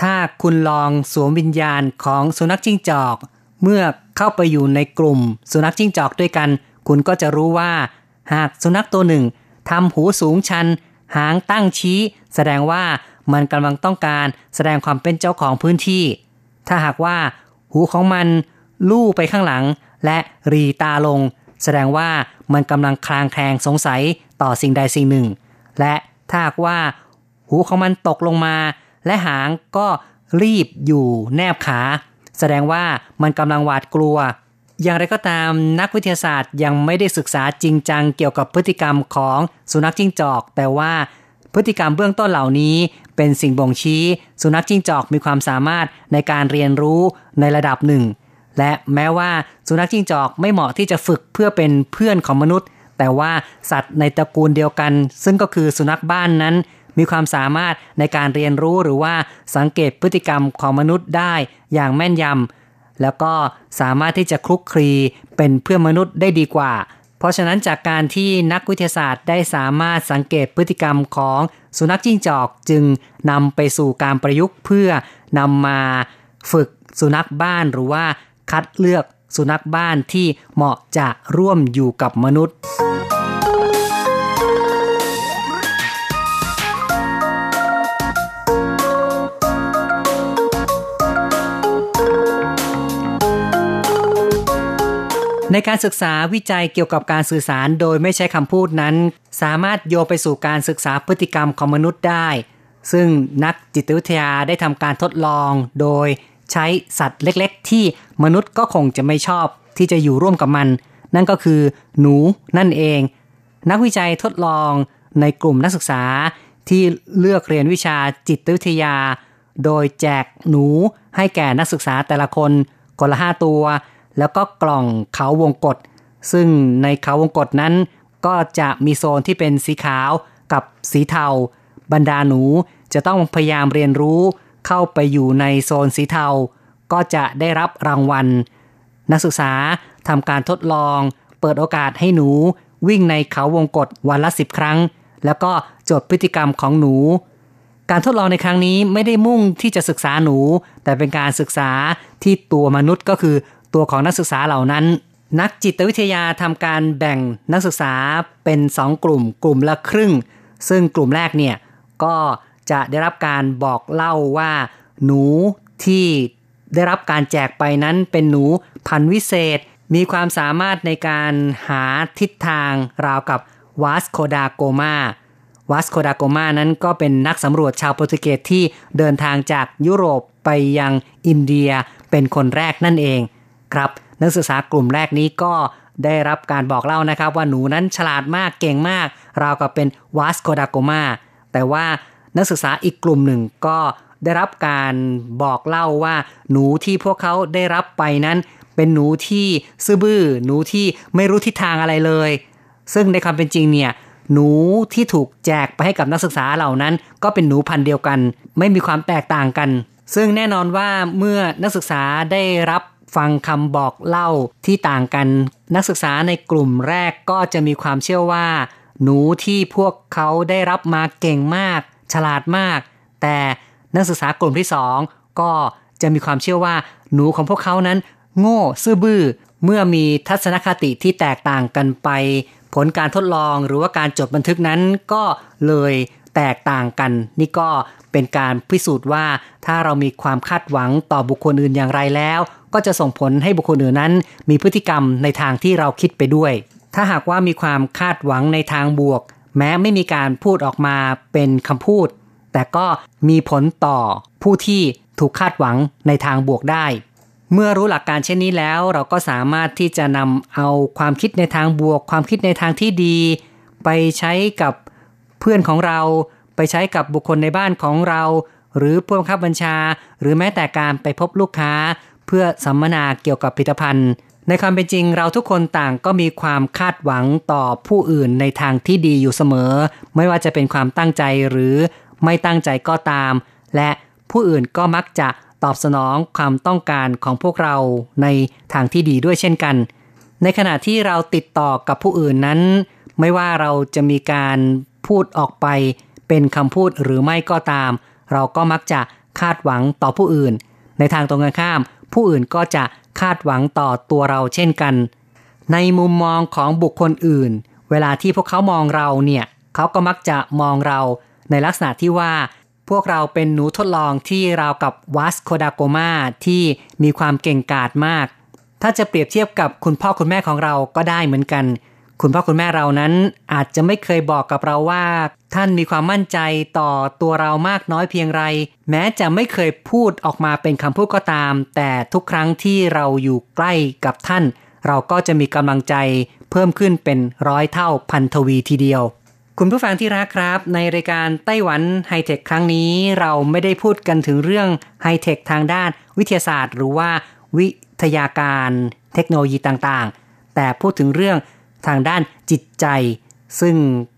ถ้าคุณลองสวมวิญญาณของสุนัขจิ้งจอก เมื่อเข้าไปอยู่ในกลุ่ม สุนัขจิ้งจอกด้วยกัน คุณก็จะรู้ว่า หากสุนัขตัวหนึ่งทำหูสูงชัน หางตั้งชี้ แสดงว่ามันกำลังต้องการแสดงความเป็นเจ้าของพื้นที่ ถ้าหากว่า หูของมันลู่ไปข้างหลัง และรีตาลง แสดงว่ามันกำลังคลางแคลงสงสัยต่อสิ่งใดสิ่งหนึ่ง และถ้าหากว่า หูของมันตกลงมา และหางก็รีบอยู่แนบขา แสดงว่ามันกำลังหวาดกลัว อย่างไรก็ตามนักวิทยาศาสตร์ยังไม่ได้ศึกษาจริงจังเกี่ยวกับพฤติกรรมของสุนัขจิ้งจอก แต่ว่าพฤติกรรมเบื้องต้นเหล่านี้ เป็นสิ่งบ่งชี้ สุนัขจิ้งจอกมีความสามารถในการเรียนรู้ในระดับหนึ่ง และแม้ว่าสุนัขจิ้งจอกไม่เหมาะที่จะฝึกเพื่อเป็นเพื่อนของมนุษย์ แต่ว่าสัตว์ในตระกูลเดียวกัน ซึ่งก็คือสุนัขบ้านนั้น มีความสามารถในการเรียนรู้หรือว่าสังเกตพฤติกรรมของมนุษย์ได้อย่างแม่นยำแล้วก็สามารถที่จะคลุกคลีเป็นเพื่อนมนุษย์ได้ดีกว่า เพราะฉะนั้นจากการที่นักวิทยาศาสตร์ได้สามารถสังเกตพฤติกรรมของสุนัขจิ้งจอกจึงนำไปสู่การประยุกต์เพื่อนำมาฝึกสุนัขบ้านหรือว่าคัดเลือกสุนัขบ้านที่เหมาะจะร่วมอยู่กับมนุษย์ ในการศึกษาวิจัยเกี่ยวกับการสื่อสารโดยไม่ใช้คำพูดนั้น สามารถโยไปสู่การศึกษาพฤติกรรมของมนุษย์ได้ ซึ่งนักจิตวิทยาได้ทำการทดลองโดยใช้สัตว์เล็กๆ ที่มนุษย์ก็คงจะไม่ชอบที่จะอยู่ร่วมกับมัน นั่นก็คือหนูนั่นเอง นักวิจัยทดลองในกลุ่มนักศึกษาที่เลือกเรียนวิชาจิตวิทยา โดยแจกหนูให้แก่นักศึกษาแต่ละคนคนละห้าตัว แล้วก็กล่องเขาวงกฏซึ่งในเขาวงกฏนั้น ก็จะมีโซนที่เป็นสีขาวกับสีเทา บรรดาหนูจะต้องพยายามเรียนรู้เข้าไปอยู่ในโซนสีเทา ก็จะได้รับรางวัล นักศึกษาทำการทดลอง เปิดโอกาสให้หนูวิ่งในเขาวงกฏวันละสิบครั้ง แล้วก็จดพฤติกรรมของหนู การทดลองในครั้งนี้ไม่ได้มุ่งที่จะศึกษาหนู แต่เป็นการศึกษาที่ตัวมนุษย์ก็คือ ตัวของนักศึกษาเหล่านั้น นักจิตวิทยาทำการแบ่งนักศึกษาเป็นสองกลุ่ม กลุ่มละครึ่ง ซึ่งกลุ่มแรกเนี่ยก็จะได้รับการบอกเล่าว่า หนูที่ได้รับการแจกไปนั้นเป็นหนูพันวิเศษ มีความสามารถในการหาทิศทางราวกับวาสโคดาโกมาวาสโคดาโกมานั้นก็เป็นนักสำรวจชาวโปรตุเกสที่เดินทางจากยุโรปไปยังอินเดียเป็นคนแรกนั่นเอง ครับ นักศึกษากลุ่มแรกนี้ก็ได้รับการบอกเล่านะครับ ว่าหนูนั้นฉลาดมากเก่งมากราวกับเป็นวาสโคดาโกมาแต่ว่านักศึกษาอีกกลุ่มหนึ่งก็ได้รับการบอกเล่าว่า หนูที่พวกเขาได้รับไปนั้น เป็นหนูที่ซื่อบื้อ หนูที่ไม่รู้ทิศทางอะไรเลย ซึ่งในความเป็นจริงเนี่ยหนูที่ถูกแจกไปให้กับนักศึกษาเหล่านั้น ก็เป็นหนูพันธุ์เดียวกัน ไม่มีความแตกต่างกัน ซึ่งแน่นอนว่าเมื่อนักศึกษาได้รับ ฟังคำบอกเล่าที่ต่างกันนักศึกษาในกลุ่มแรกก็จะมีความเชื่อว่า หนูที่พวกเขาได้รับมาเก่งมาก ฉลาดมาก แต่นักศึกษากลุ่มที่สองก็จะมีความเชื่อว่า หนูของพวกเขานั้น โง่ซื่อบื้อเมื่อมีทัศนคติที่แตกต่างกันไป ผลการทดลองหรือว่าการจดบันทึกนั้นก็เลยแตกต่างกัน นี่ก็เป็นการพิสูจน์ว่าถ้าเรามีความคาดหวังต่อบุคคลอื่นอย่างไรแล้ว ก็จะส่งผลให้บุคคลอื่นนั้น มีพฤติกรรมในทางที่เราคิดไปด้วย ถ้าหากว่ามีความคาดหวังในทางบวก แม้ไม่มีการพูดออกมาเป็นคำพูด แต่ก็มีผลต่อผู้ที่ถูกคาดหวังในทางบวกได้ เมื่อรู้หลักการเช่นนี้แล้ว เราก็สามารถที่จะนำเอาความคิดในทางบวก ความคิดในทางที่ดี ไปใช้กับเพื่อนของเรา ไปใช้กับบุคคลในบ้านของเรา หรือผู้บังคับบัญชา หรือแม้แต่การไปพบลูกค้า เพื่อสัมมนาเกี่ยวกับผลิตภัณฑ์ ในความเป็นจริงเราทุกคนต่างก็มีความคาดหวังต่อผู้อื่นในทางที่ดีอยู่เสมอ ไม่ว่าจะเป็นความตั้งใจหรือไม่ตั้งใจก็ตาม และผู้อื่นก็มักจะตอบสนองความต้องการของพวกเราในทางที่ดีด้วยเช่นกัน ในขณะที่เราติดต่อกับผู้อื่นนั้น ไม่ว่าเราจะมีการพูดออกไปเป็นคำพูดหรือไม่ก็ตาม เราก็มักจะคาดหวังต่อผู้อื่น ในทางตรงกันข้าม ผู้อื่นก็จะคาดหวังต่อตัวเราเช่นกัน ในมุมมองของบุคคลอื่น เวลาที่พวกเขามองเราเนี่ยเขาก็มักจะมองเราในลักษณะที่ว่า พวกเราเป็นหนูทดลองที่ราวกับวัสโคดาโกมาที่มีความเก่งกาจมาก ถ้าจะเปรียบเทียบกับคุณพ่อคุณแม่ของเราก็ได้เหมือนกัน คุณพ่อคุณแม่เรานั้นอาจจะไม่เคยบอกกับเราว่า ท่านมีความมั่นใจต่อตัวเรามากน้อยเพียงไร แม้จะไม่เคยพูดออกมาเป็นคำพูดก็ตาม แต่ทุกครั้งที่เราอยู่ใกล้กับท่าน เราก็จะมีกำลังใจเพิ่มขึ้นเป็นร้อยเท่าพันทวีทีเดียว คุณผู้ฟังที่รักครับ ในรายการไต้หวันไฮเทคครั้งนี้เราไม่ได้พูดกันถึงเรื่องไฮเทคทางด้านวิทยาศาสตร์ หรือว่าวิทยาการเทคโนโลยีต่างๆ แต่พูดถึงเรื่อง ทางด้านจิตใจ ซึ่ง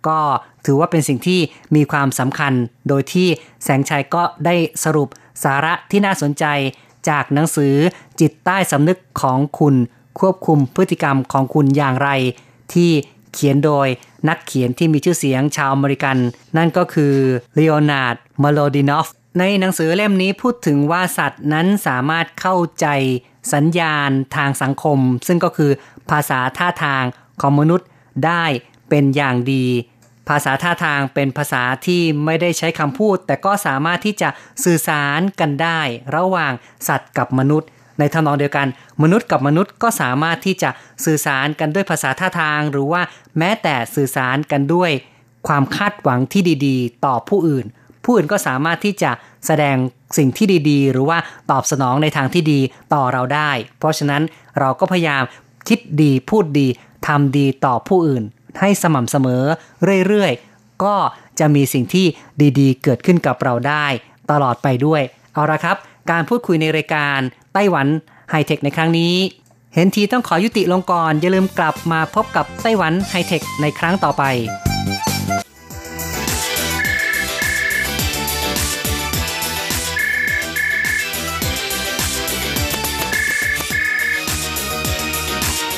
ก็ถือว่าเป็นสิ่งที่มีความสำคัญ โดยที่แสงชัยก็ได้สรุปสาระที่น่าสนใจจากหนังสือจิตใต้สำนึกของคุณควบคุมพฤติกรรมของคุณอย่างไร ที่เขียนโดยนักเขียนที่มีชื่อเสียงชาวอเมริกัน นั่นก็คือเลโอนาร์ดเมโลดินอฟในหนังสือเล่มนี้พูดถึงว่าสัตว์นั้นสามารถเข้าใจสัญญาณทางสังคม ซึ่งก็คือภาษาท่าทาง ของมนุษย์ได้เป็นอย่างดี ภาษาท่าทางเป็นภาษาที่ไม่ได้ใช้คำพูด แต่ก็สามารถที่จะสื่อสารกันได้ ระหว่างสัตว์กับมนุษย์ ในทานองเดียวกัน มนุษย์กับมนุษย์ก็สามารถที่จะสื่อสารกันด้วยภาษาท่าทาง หรือว่าแม้แต่สื่อสารกันด้วย ความคาดหวังที่ดี ๆ ต่อผู้อื่น ผู้อื่นก็สามารถที่จะแสดงสิ่งที่ดีๆ หรือว่าตอบสนองในทางที่ดีต่อเราได้ เพราะฉะนั้นเราก็พยายามคิดดีพูดดี ทำดีต่อผู้อื่น ให้สม่ำเสมอเรื่อยๆ ก็จะมีสิ่งที่ดีๆ เกิดขึ้นกับเราได้ตลอดไปด้วย เอาละครับ การพูดคุยในรายการไต้หวันไฮเทคในครั้งนี้ เห็นทีต้องขอยุติลงก่อน อย่าลืมกลับมาพบกับไต้หวันไฮเทคในครั้งต่อไป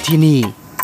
ที่นี่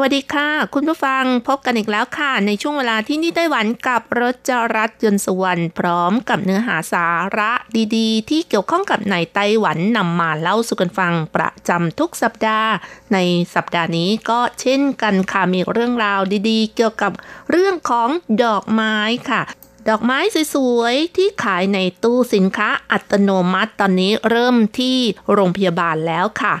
วัสดีค่ะ คุณผู้ฟังพบกันอีกแล้วค่ะ ในช่วงเวลาที่นี่ไต้หวันกับรถจรัสยนสวรรณพร้อมกับเนื้อหาสาระดีๆ ที่เกี่ยวข้องกับในไต้หวันนำมาเล่าสู่กันฟังประจำทุกสัปดาห์ ในสัปดาห์นี้ก็เช่นกันค่ะมีเรื่องราวดีๆ เกี่ยวกับเรื่องของดอกไม้ค่ะดอกไม้สวยๆ ที่ขายในตู้สินค้าอัตโนมัติตอนนี้เริ่มที่โรงพยาบาลแล้วค่ะ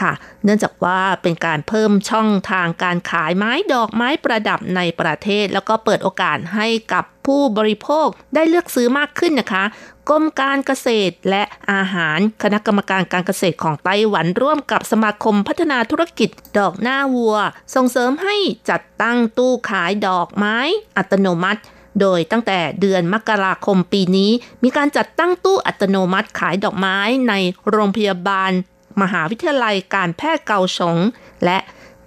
ค่ะ เนื่องจากว่าเป็นการเพิ่มช่องทางการขายไม้ดอกไม้ประดับในประเทศ แล้วก็เปิดโอกาสให้กับผู้บริโภคได้เลือกซื้อมากขึ้นนะคะกรมการเกษตรและอาหารคณะกรรมการการเกษตรของไต้หวันร่วมกับสมาคมพัฒนาธุรกิจดอกหน้าวัว ส่งเสริมให้จัดตั้งตู้ขายดอกไม้อัตโนมัติ โดยตั้งแต่เดือนมกราคมปีนี้ มีการจัดตั้งตู้อัตโนมัติขายดอกไม้ในโรงพยาบาล มหาวิทยาลัยการแพทย์เกาสงและ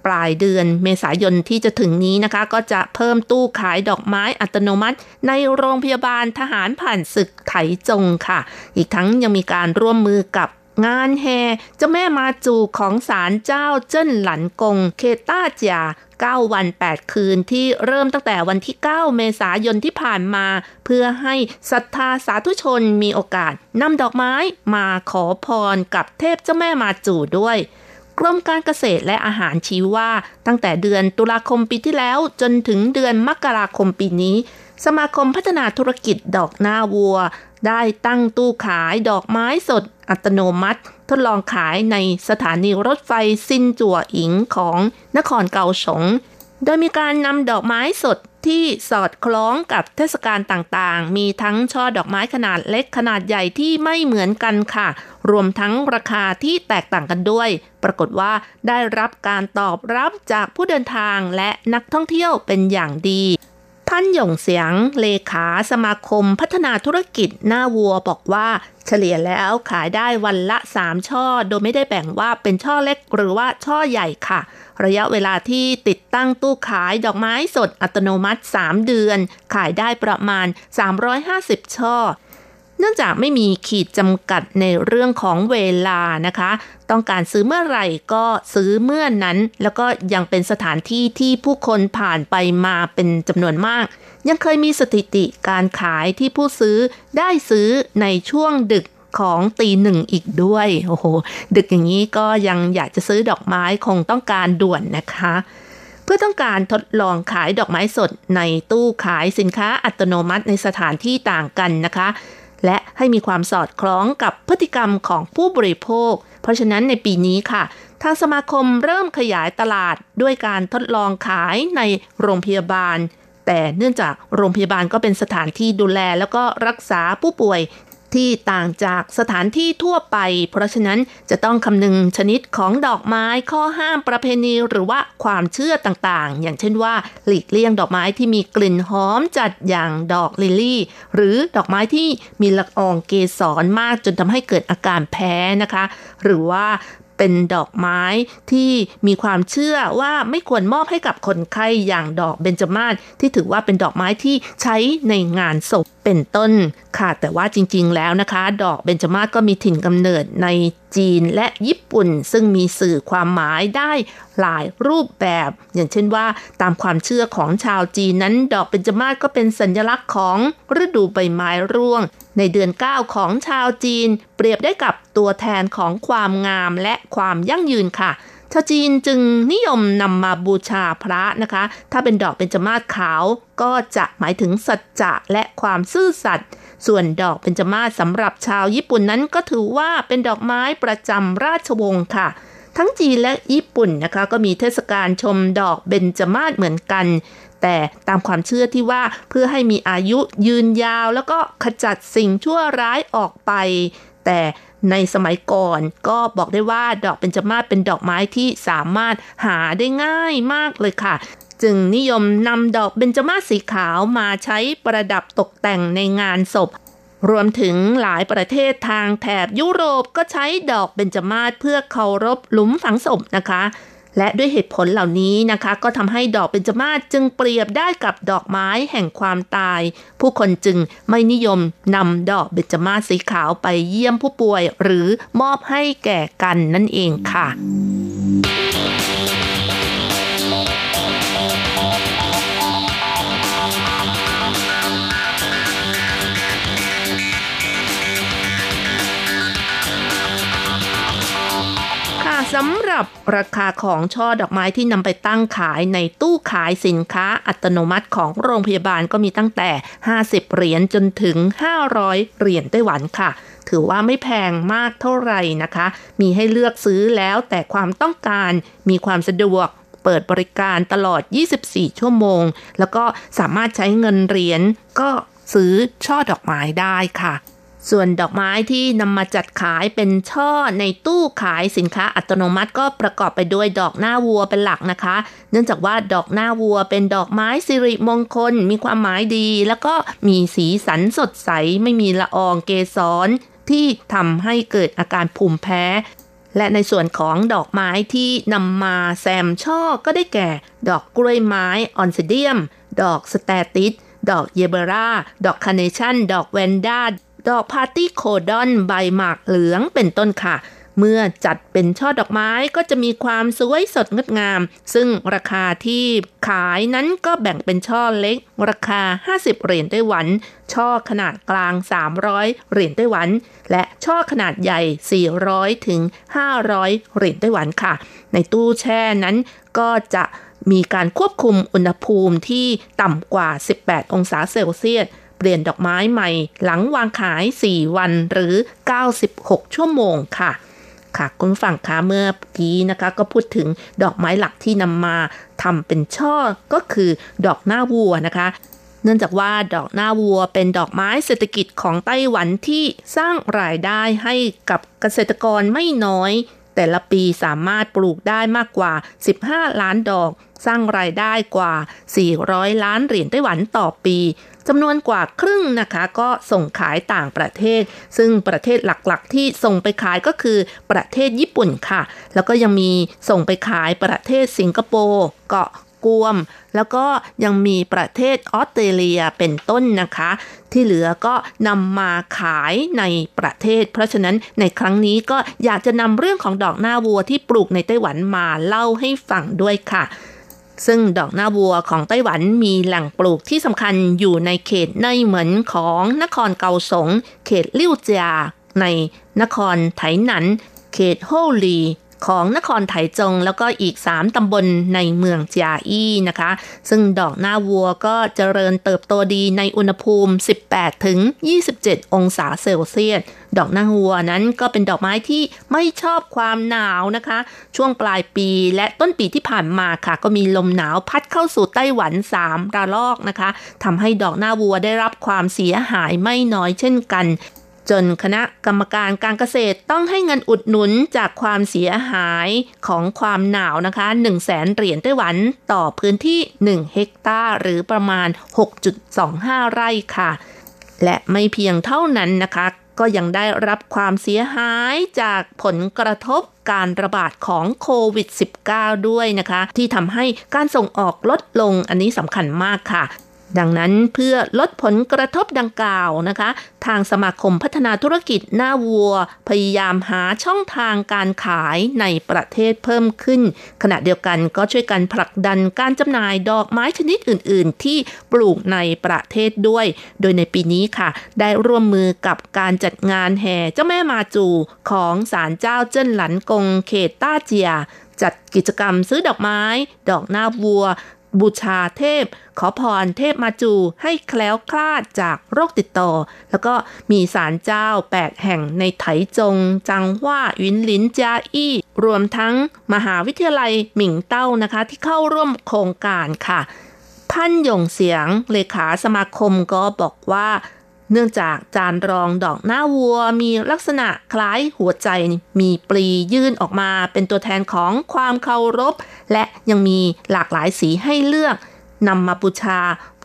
ปลายเดือนเมษายนที่จะถึงนี้นะคะ ก็จะเพิ่มตู้ขายดอกไม้อัตโนมัติ ในโรงพยาบาลทหารผ่านศึกไถจงค่ะ อีกทั้งยังมีการร่วมมือกับงานแห่เจ้าแม่มาจูของศาลเจ้าเจิ้นหลันกง เคต้าจ่า 9 วัน 8 คืนที่เริ่มตั้งแต่วันที่ 9 เมษายนที่ผ่านมา เพื่อให้ศรัทธาสาธุชนมีโอกาสนำดอกไม้มาขอพรกับเทพเจ้าแม่มาจูด้วยกรมการเกษตรและอาหารชี้ว่าตั้งแต่เดือนตุลาคมปีที่แล้วจนถึงเดือนมกราคมปีนี้ สมาคมพัฒนาธุรกิจดอกหน้าวัว ได้ตั้งตู้ขายดอกไม้สดอัตโนมัติ ทดลองขายในสถานีรถไฟซินจั่วอิงของนครเกาสง โดยมีการนำดอกไม้สดที่สอดคล้องกับเทศกาลต่างๆ มีทั้งช่อดอกไม้ขนาดเล็กขนาดใหญ่ที่ไม่เหมือนกันค่ะ รวมทั้งราคาที่แตกต่างกันด้วย ปรากฏว่าได้รับการตอบรับจากผู้เดินทางและนักท่องเที่ยวเป็นอย่างดี ท่านหยงเสียงเลขาสมาคมพัฒนาธุรกิจหน้าวัวบอกว่าเฉลี่ยแล้วขายได้วันละ 3 ช่อ โดยไม่ได้แบ่งว่าเป็นช่อเล็กหรือว่าช่อใหญ่ค่ะ ระยะเวลาที่ติดตั้งตู้ขายดอกไม้สดอัตโนมัติ 3 เดือน ขายได้ประมาณ 350 ช่อ เนื่องจากไม่มีขีดจำกัดในเรื่องของเวลานะคะ ต้องการซื้อเมื่อไหร่ก็ซื้อเมื่อนั้น แล้วก็ยังเป็นสถานที่ที่ผู้คนผ่านไปมาเป็นจำนวนมาก ยังเคยมีสถิติการขายที่ผู้ซื้อได้ซื้อในช่วงดึกของตีหนึ่งอีกด้วย โอ้โห ดึกอย่างนี้ก็ยังอยากจะซื้อดอกไม้คงต้องการด่วนนะคะ เพื่อต้องการทดลองขายดอกไม้สดในตู้ขายสินค้าอัตโนมัติในสถานที่ต่างกันนะคะ และให้มีความสอดคล้องกับพฤติกรรมของผู้บริโภค เพราะฉะนั้นในปีนี้ค่ะ ทางสมาคมเริ่มขยายตลาดด้วยการทดลองขายในโรงพยาบาล แต่เนื่องจากโรงพยาบาลก็เป็นสถานที่ดูแลแล้วก็รักษาผู้ป่วย ที่ต่างจากสถานที่ทั่วไป เพราะฉะนั้นจะต้องคำนึงชนิดของดอกไม้ข้อห้ามประเพณีหรือว่าความเชื่อต่างๆ อย่างเช่นว่า หลีกเลี่ยงดอกไม้ที่มีกลิ่นหอมจัดอย่างดอกลิลลี่ หรือดอกไม้ที่มีละอองเกสรมากจนทำให้เกิดอาการแพ้นะคะ หรือว่า เป็นดอกไม้ที่มีความเชื่อว่าไม่ควรมอบให้กับคนไข้อย่างดอกเบญจมาศที่ถือว่าเป็นดอกไม้ที่ใช้ในงานศพเป็นต้นค่ะแต่ว่าจริง ๆ แล้วนะคะ ดอกเบญจมาศก็มีถิ่นกำเนิดในจีนและญี่ปุ่น ซึ่งมีสื่อความหมายได้หลายรูปแบบ อย่างเช่นว่า ตามความเชื่อของชาวจีนนั้น ดอกเบญจมาศก็เป็นสัญลักษณ์ของฤดูใบไม้ร่วง ในเดือน 9 ของชาวจีน เปรียบได้กับตัวแทนของความงามและความยั่งยืนค่ะชาวจีนจึงนิยมนำมาบูชาพระนะคะ ถ้าเป็นดอกเบญจมาศขาว ก็จะหมายถึงสัจจะและความซื่อสัตย์ ส่วนดอกเบญจมาศสำหรับชาวญี่ปุ่นนั้นก็ถือว่าเป็นดอกไม้ประจำราชวงศ์ค่ะ ทั้งจีนและญี่ปุ่นนะคะ ก็มีเทศกาลชมดอกเบญจมาศเหมือนกัน แต่ตามความเชื่อที่ว่าเพื่อให้มีอายุยืนยาว แล้วก็ขจัดสิ่งชั่วร้ายออกไป แต่ในสมัยก่อนก็บอกได้ว่าดอกเบญจมาศเป็นดอกไม้ที่สามารถหาได้ง่ายมากเลยค่ะ จึงนิยมนำดอกเบญจมาศสีขาวมาใช้ประดับตกแต่งในงานศพ รวมถึงหลายประเทศทางแถบยุโรปก็ใช้ดอกเบญจมาศเพื่อเคารพหลุมฝังศพนะคะ และด้วยเหตุผลเหล่านี้นะคะ ก็ทำให้ดอกเบญจมาศจึงเปรียบได้กับดอกไม้แห่งความตาย ผู้คนจึงไม่นิยมนำดอกเบญจมาศสีขาวไปเยี่ยมผู้ป่วย หรือมอบให้แก่กันนั่นเองค่ะำหรับราคาของช่อดอกไม้ที่นำไปตั้งขายในตู้ขายสินค้าอัตโนมัติของโรงพยาบาลก็มีตั้งแต่ 50 เหรียญจนถึง 500 เหรียญไต้หวันค่ะ ถือว่าไม่แพงมากเท่าไหร่นะคะ มีให้เลือกซื้อแล้วแต่ความต้องการมีความสะดวกเปิดบริการตลอด 24 ชั่วโมง แล้วก็สามารถใช้เงินเหรียญก็ซื้อช่อดอกไม้ได้ค่ะ ส่วนดอกไม้ที่นำมาจัดขายเป็นช่อในตู้ขายสินค้าอัตโนมัติก็ประกอบไปด้วยดอกหน้าวัวเป็นหลักนะคะ เนื่องจากว่าดอกหน้าวัวเป็นดอกไม้สิริมงคล มีความหมายดี แล้วก็มีสีสันสดใสไม่มีละอองเกสรที่ทำให้เกิดอาการภูมิแพ้ และในส่วนของดอกไม้ที่นำมาแซมช่อก็ได้แก่ ดอกกล้วยไม้ Oncidium ดอก statice ดอกเยอบีร่า ดอกคาร์เนชั่น ดอกแวนด้า ดอก Platycodon ใบหมากเหลืองเป็นต้นค่ะ เมื่อจัดเป็นช่อดอกไม้ก็จะมีความสวยสดงดงาม ซึ่งราคาที่ขายนั้นก็แบ่งเป็นช่อเล็ก ราคา 50 เหรียญไต้หวัน ช่อขนาดกลาง 300 เหรียญไต้หวัน และช่อขนาดใหญ่ 400 ถึง 500 เหรียญไต้หวันค่ะ ในตู้แช่นั้นก็จะมีการควบคุมอุณหภูมิที่ต่ำกว่า 18 องศาเซลเซียส เปลี่ยนดอกไม้ใหม่ หลังวางขาย 4 วันหรือ 96 ชั่วโมงค่ะ ค่ะคุณฝั่งคะเมื่อกี้นะคะ ก็พูดถึงดอกไม้หลักที่นำมาทำเป็นช่อก็คือดอกหน้าวัวนะคะเนื่องจากว่าดอกหน้าวัวเป็นดอกไม้เศรษฐกิจของไต้หวันที่สร้างรายได้ให้กับเกษตรกรไม่น้อย แต่ละปีสามารถปลูกได้มากกว่า 15 ล้านดอก สร้างรายได้กว่า 400 ล้านเหรียญไต้หวันต่อปีจำนวนกว่าครึ่งนะคะก็ส่งขายต่างประเทศ ซึ่งประเทศหลักๆ ที่ส่งไปขายก็คือประเทศญี่ปุ่นค่ะ แล้วก็ยังมีส่งไปขายประเทศสิงคโปร์เกาะ กวม แล้วก็ยังมีประเทศออสเตรเลียเป็นต้นนะคะ ที่เหลือก็นำมาขายในประเทศ เพราะฉะนั้นในครั้งนี้ก็อยากจะนำเรื่องของดอกหน้าวัวที่ปลูกในไต้หวันมาเล่าให้ฟังด้วยค่ะซึ่งดอกหน้าวัวของไต้หวันมีแหล่งปลูกที่สำคัญอยู่ในเขตในเหมือนของนครเกาสง เขตลิ่วเจียในนครไถหนัน เขตโฮลี ของนครไถจง แล้วก็อีก 3 ตำบลในเมืองจาอี้นะคะ ซึ่งดอกหน้าวัวก็เจริญเติบโตดีในอุณหภูมิ 18 ถึง 27 องศาเซลเซียส ดอกหน้าวัวนั้นก็เป็นดอกไม้ที่ไม่ชอบความหนาวนะคะ ช่วงปลายปีและต้นปีที่ผ่านมาค่ะ ก็มีลมหนาวพัดเข้าสู่ไต้หวัน 3 ระลอกนะคะทำให้ดอกหน้าวัวได้รับความเสียหายไม่น้อยเช่นกัน จนคณะกรรมการการเกษตรต้องให้เงินอุดหนุนจากความเสียหายของความหนาวนะคะ1 0 0 0 0แสนเหรียญไต้หวันต่อพื้นที่ 1 เฮกตาร์หรือประมาณ 6.25 ไร่ค่ะ และไม่เพียงเท่านั้นนะคะก็ยังได้รับความเสียหายจากผลกระทบการระบาดของโควิด -19 ด้วยนะคะ ที่ทำให้การส่งออกลดลงอันนี้สำคัญมากค่ะ ดังนั้นเพื่อลดผลกระทบดังกล่าวนะคะ ทางสมาคมพัฒนาธุรกิจหน้าวัว พยายามหาช่องทางการขายในประเทศเพิ่มขึ้น ขณะเดียวกันก็ช่วยกันผลักดันการจำหน่ายดอกไม้ชนิดอื่น ๆ ที่ปลูกในประเทศด้วย โดยในปีนี้ค่ะ ได้ร่วมมือกับการจัดงานแห่เจ้าแม่มาจูของศาลเจ้าเจิ้นหลันกงเขตต้าเจียจัดกิจกรรมซื้อดอกไม้ ดอกหน้าวัว บูชาเทพ ขอพรเทพมาจูให้แคล้วคลาดจากโรคติดต่อ แล้วก็มีศาลเจ้า8แห่งในไถจง จังหว่าวินลินจาอี้ รวมทั้งมหาวิทยาลัยหมิงเต้านะคะที่เข้าร่วมโครงการค่ะ พันยงเสียงเลขาสมาคมก็บอกว่า เนื่องจากจานรองดอกหน้าวัวมีลักษณะคล้ายหัวใจมีปลียื่นออกมาเป็นตัวแทนของความเคารพ และยังมีหลากหลายสีให้เลือกนำมาบูชา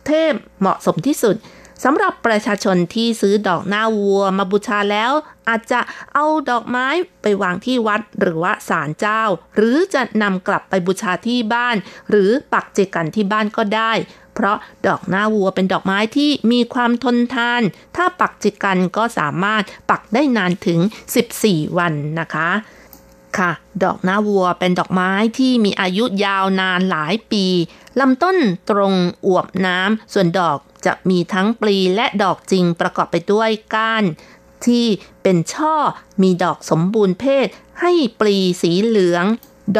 เทพเหมาะสมที่สุดสำหรับประชาชนที่ซื้อดอกหน้าวัวมาบูชาแล้ว อาจจะเอาดอกไม้ไปวางที่วัดหรือว่าศาลเจ้า หรือจะนำกลับไปบูชาที่บ้าน หรือปักเจกันที่บ้านก็ได้ เพราะดอกหน้าวัวเป็นดอกไม้ที่มีความทนทาน ถ้าปักจิกันก็สามารถปักได้นานถึง 14 วันนะคะค่ะ ดอกหน้าวัวเป็นดอกไม้ที่มีอายุยาวนานหลายปีลำต้นตรงอวบน้ำส่วนดอกจะมีทั้งปลีและดอกจริงประกอบไปด้วยก้าน ที่เป็นช่อมีดอกสมบูรณ์เพศ ให้ปลีสีเหลือง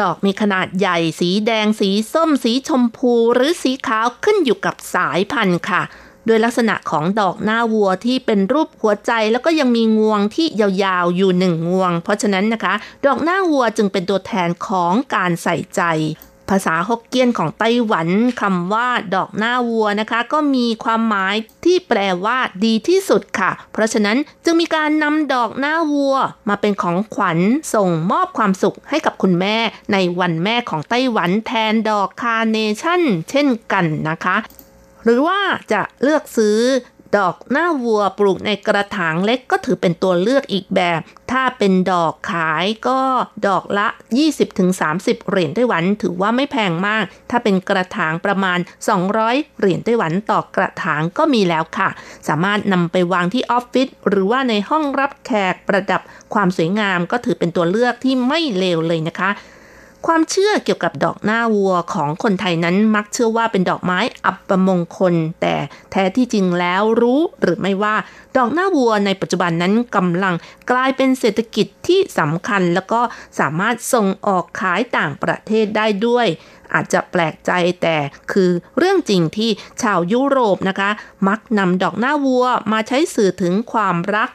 ดอกมีขนาดใหญ่สีแดงสีส้มสีชมพูหรือสีขาวขึ้นอยู่กับสายพันธุ์ค่ะ โดยลักษณะของดอกหน้าวัวที่เป็นรูปหัวใจแล้วก็ยังมีงวงที่ยาวๆอยู่หนึ่งงวง เพราะฉะนั้นนะคะ ดอกหน้าวัวจึงเป็นตัวแทนของการใส่ใจ ภาษาฮกเกี้ยนของไต้หวันคำว่า ดอกหน้าวัวนะคะ ก็มีความหมายที่แปลว่าดีที่สุดค่ะ เพราะฉะนั้นจึงมีการนำดอกหน้าวัว มาเป็นของขวัญส่งมอบความสุขให้กับคุณแม่ในวันแม่ของไต้หวันแทนดอกคาร์เนชั่น เช่นกันนะคะ หรือว่าจะเลือกซื้อ ดอกหน้าวัวปลูกในกระถางเล็กก็ถือเป็นตัวเลือกอีกแบบ ถ้าเป็นดอกขายก็ดอกละ 20-30 เหรียญไต้หวัน ถือว่าไม่แพงมาก ถ้าเป็นกระถางประมาณ 200 เหรียญไต้หวันต่อกระถางก็มีแล้วค่ะ สามารถนำไปวางที่ออฟฟิศหรือว่าในห้องรับแขกประดับความสวยงามก็ถือเป็นตัวเลือกที่ไม่เลวเลยนะคะ ความเชื่อเกี่ยวกับดอกหน้าวัวของคนไทยนั้นมักเชื่อว่าเป็นดอกไม้อัปมงคล แต่แท้ที่จริงแล้วรู้หรือไม่ว่า ดอกหน้าวัวในปัจจุบันนั้นกำลังกลายเป็นเศรษฐกิจที่สำคัญ แล้วก็สามารถส่งออกขายต่างประเทศได้ด้วย อาจจะแปลกใจแต่คือเรื่องจริงที่ชาวยุโรปนะคะ มักนำดอกหน้าวัวมาใช้สื่อถึงความรัก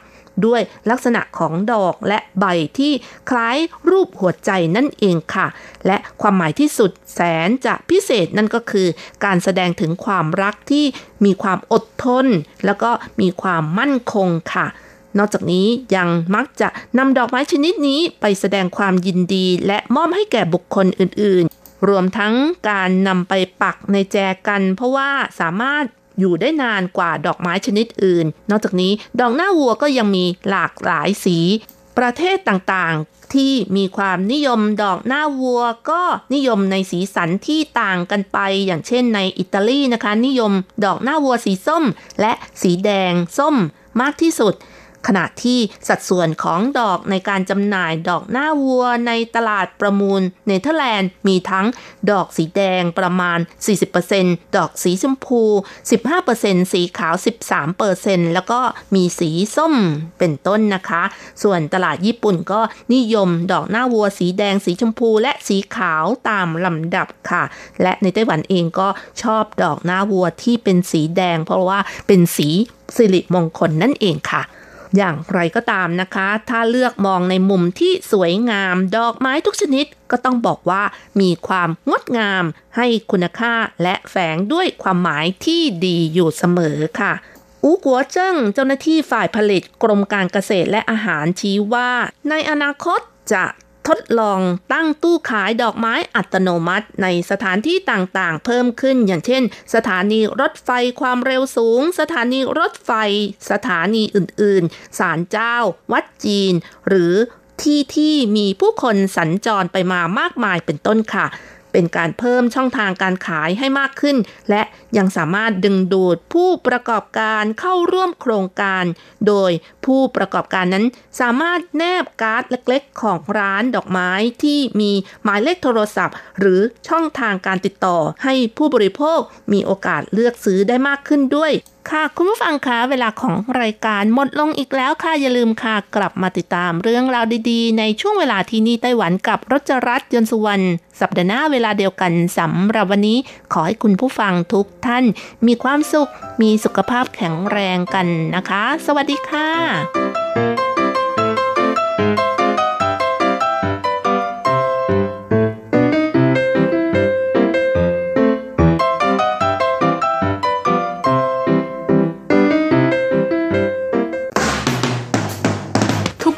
ด้วยลักษณะของดอกและใบที่คล้ายรูปหัวใจนั่นเองค่ะ และความหมายที่สุดแสนจะพิเศษนั่นก็คือ การแสดงถึงความรักที่มีความอดทน แล้วก็มีความมั่นคงค่ะนอกจากนี้ยังมักจะนำดอกไม้ชนิดนี้ไปแสดงความยินดีและมอบให้แก่บุคคลอื่นๆ รวมทั้งการนำไปปักในแจกัน เพราะว่าสามารถ อยู่ได้นานกว่าดอกไม้ชนิดอื่น นอกจากนี้ดอกหน้าวัวก็ยังมีหลากหลายสี ประเทศต่างๆ ที่มีความนิยมดอกหน้าวัว ก็นิยมในสีสันที่ต่างกันไป อย่างเช่นในอิตาลีนะคะ นิยมดอกหน้าวัวสีส้ม และสีแดงส้มมากที่สุด ขณะที่สัดส่วนของดอกในการจำหน่ายดอกหน้าวัวในตลาดประมูลเนเธอร์แลนด์มีทั้งดอกสีแดงประมาณ 40%ดอกสีชมพู 15%สีขาว 13%แล้วก็มีสีส้มเป็นต้นนะคะ ส่วนตลาดญี่ปุ่นก็นิยมดอกหน้าวัวสีแดงสีชมพู และสีขาวตามลำดับค่ะ และในไต้หวันเองก็ชอบดอกหน้าวัวที่เป็นสีแดง เพราะว่าเป็นสีสิริมงคลนั่นเองค่ะ อย่างไรก็ตามนะคะ ถ้าเลือกมองในมุมที่สวยงาม ดอกไม้ทุกชนิดก็ต้องบอกว่ามีความงดงาม ให้คุณค่าและแฝงด้วยความหมายที่ดีอยู่เสมอค่ะอูกัวเจิ้งเจ้าหน้าที่ฝ่ายผลิตกรมการเกษตรและอาหารชี้ว่า ในอนาคตจะ ทดลองตั้งตู้ขายดอกไม้อัตโนมัติ ในสถานที่ต่างๆ เพิ่มขึ้นอย่างเช่น สถานีรถไฟความเร็วสูง สถานีรถไฟ สถานีอื่นๆ ศาลเจ้า วัดจีน หรือที่ที่มีผู้คนสัญจรไปมามากมายเป็นต้นค่ะ เป็นการเพิ่มช่องทางการขายให้มากขึ้น และยังสามารถดึงดูดผู้ประกอบการเข้าร่วมโครงการ โดยผู้ประกอบการนั้นสามารถแนบการ์ดเล็กๆ ของร้านดอกไม้ที่มีหมายเลขโทรศัพท์ หรือช่องทางการติดต่อให้ผู้บริโภคมีโอกาสเลือกซื้อได้มากขึ้นด้วย ค่ะคุณผู้ฟังคะเวลาของรายการหมดลงอีกแล้วค่ะอย่าลืมค่ะกลับมาติดตามเรื่องราวดีๆ ในช่วงเวลาที่นี่ไต้หวันกับรจรัสยนสุวรรณสัปดาห์หน้าเวลาเดียวกันสำหรับวันนี้ ขอให้คุณผู้ฟังทุกท่าน มีความสุข มีสุขภาพแข็งแรงกันนะคะ สวัสดีค่ะ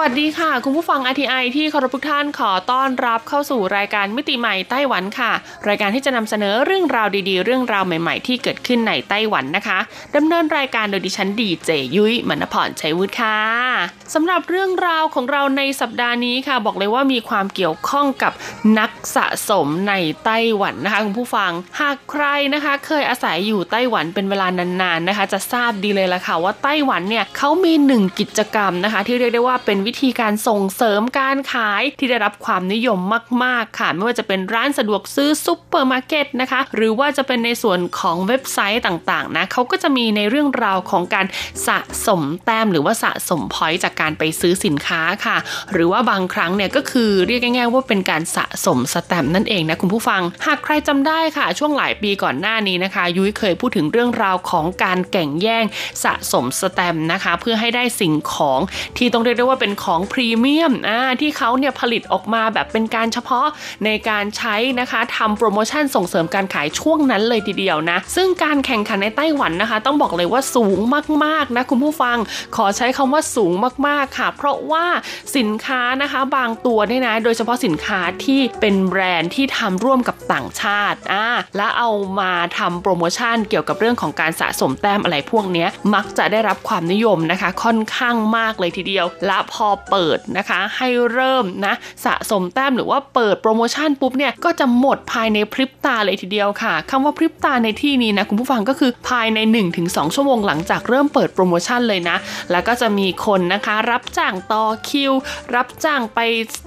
วัสดีค่ะ คุณผู้ฟัง RTI ที่เคารพทุกท่านขอต้อนรับเข้าสู่รายการมิติใหม่ไต้หวันค่ะ รายการที่จะนำเสนอเรื่องราวดีๆ เรื่องราวใหม่ๆ ที่เกิดขึ้นในไต้หวันนะคะดำเนินรายการโดยดิฉันดีเจยุ้ยมณพรชัยวุฒิค่ะสำหรับเรื่องราวของเราในสัปดาห์นี้ค่ะ บอกเลยว่ามีความเกี่ยวข้องกับนักสะสมในไต้หวันนะคะคุณผู้ฟัง หากใครนะคะ เคยอาศัยอยู่ไต้หวันเป็นเวลานานๆนะคะ จะทราบดีเลยละค่ะว่าไต้หวันเนี่ยเขามีหนึ่งกิจกรรมนะคะ ที่เรียกได้ว่าเป็นวิธีการส่งเสริมการขายที่ได้รับความนิยมมาก ๆ ค่ะ ไม่ว่าจะเป็นร้านสะดวกซื้อซุปเปอร์มาร์เก็ตนะคะ หรือว่าจะเป็นในส่วนของเว็บไซต์ต่างๆนะเขาก็จะมีในเรื่องราวของการสะสมแต้มหรือว่าสะสมพอยต์จากการไปซื้อสินค้าค่ะ หรือว่าบางครั้งเนี่ยก็คือเรียกง่าย ๆ ว่าเป็นการสะสมสแตมนั่นเองนะคุณผู้ฟัง หากใครจำได้ค่ะ ช่วงหลายปีก่อนหน้านี้นะคะ ยุ้ยเคยพูดถึงเรื่องราวของการแข่งแย่งสะสมสแตมนะคะ เพื่อให้ได้สิ่งของที่ต้องเรียกได้ว่าเป็นของพรีเมียมอ่าที่เขาเนี่ยผลิตออกมาแบบเป็นการเฉพาะในการใช้นะคะทำโปรโมชั่นส่งเสริมการขายช่วงนั้นเลยทีเดียวนะ ซึ่งการแข่งขันในไต้หวันนะคะ ต้องบอกเลยว่าสูงมากๆนะคุณผู้ฟังขอใช้คำว่าสูงมากๆค่ะ เพราะว่าสินค้านะคะบางตัวเนี่ยนะ โดยเฉพาะสินค้าที่เป็นแบรนด์ที่ทำร่วมกับต่างชาติอ่าและเอามาทำโปรโมชั่นเกี่ยวกับเรื่องของการสะสมแต้มอะไรพวกนี้มักจะได้รับความนิยมนะคะ ค่อนข้างมากเลยทีเดียว และพพอเปิดนะคะ ให้เริ่มนะสะสมแต้มหรือว่าเปิดโปรโมชั่นปุ๊บเนี่ยก็จะหมดภายในพริบตาเลยทีเดียวค่ะคำว่าพริบตาในที่นี้นะคุณผู้ฟังก็คือภายใน 1-2 ชั่วโมงหลังจากเริ่มเปิดโปรโมชั่นเลยนะ แล้วก็จะมีคนนะคะรับจ้างต่อคิว รับจ้างไป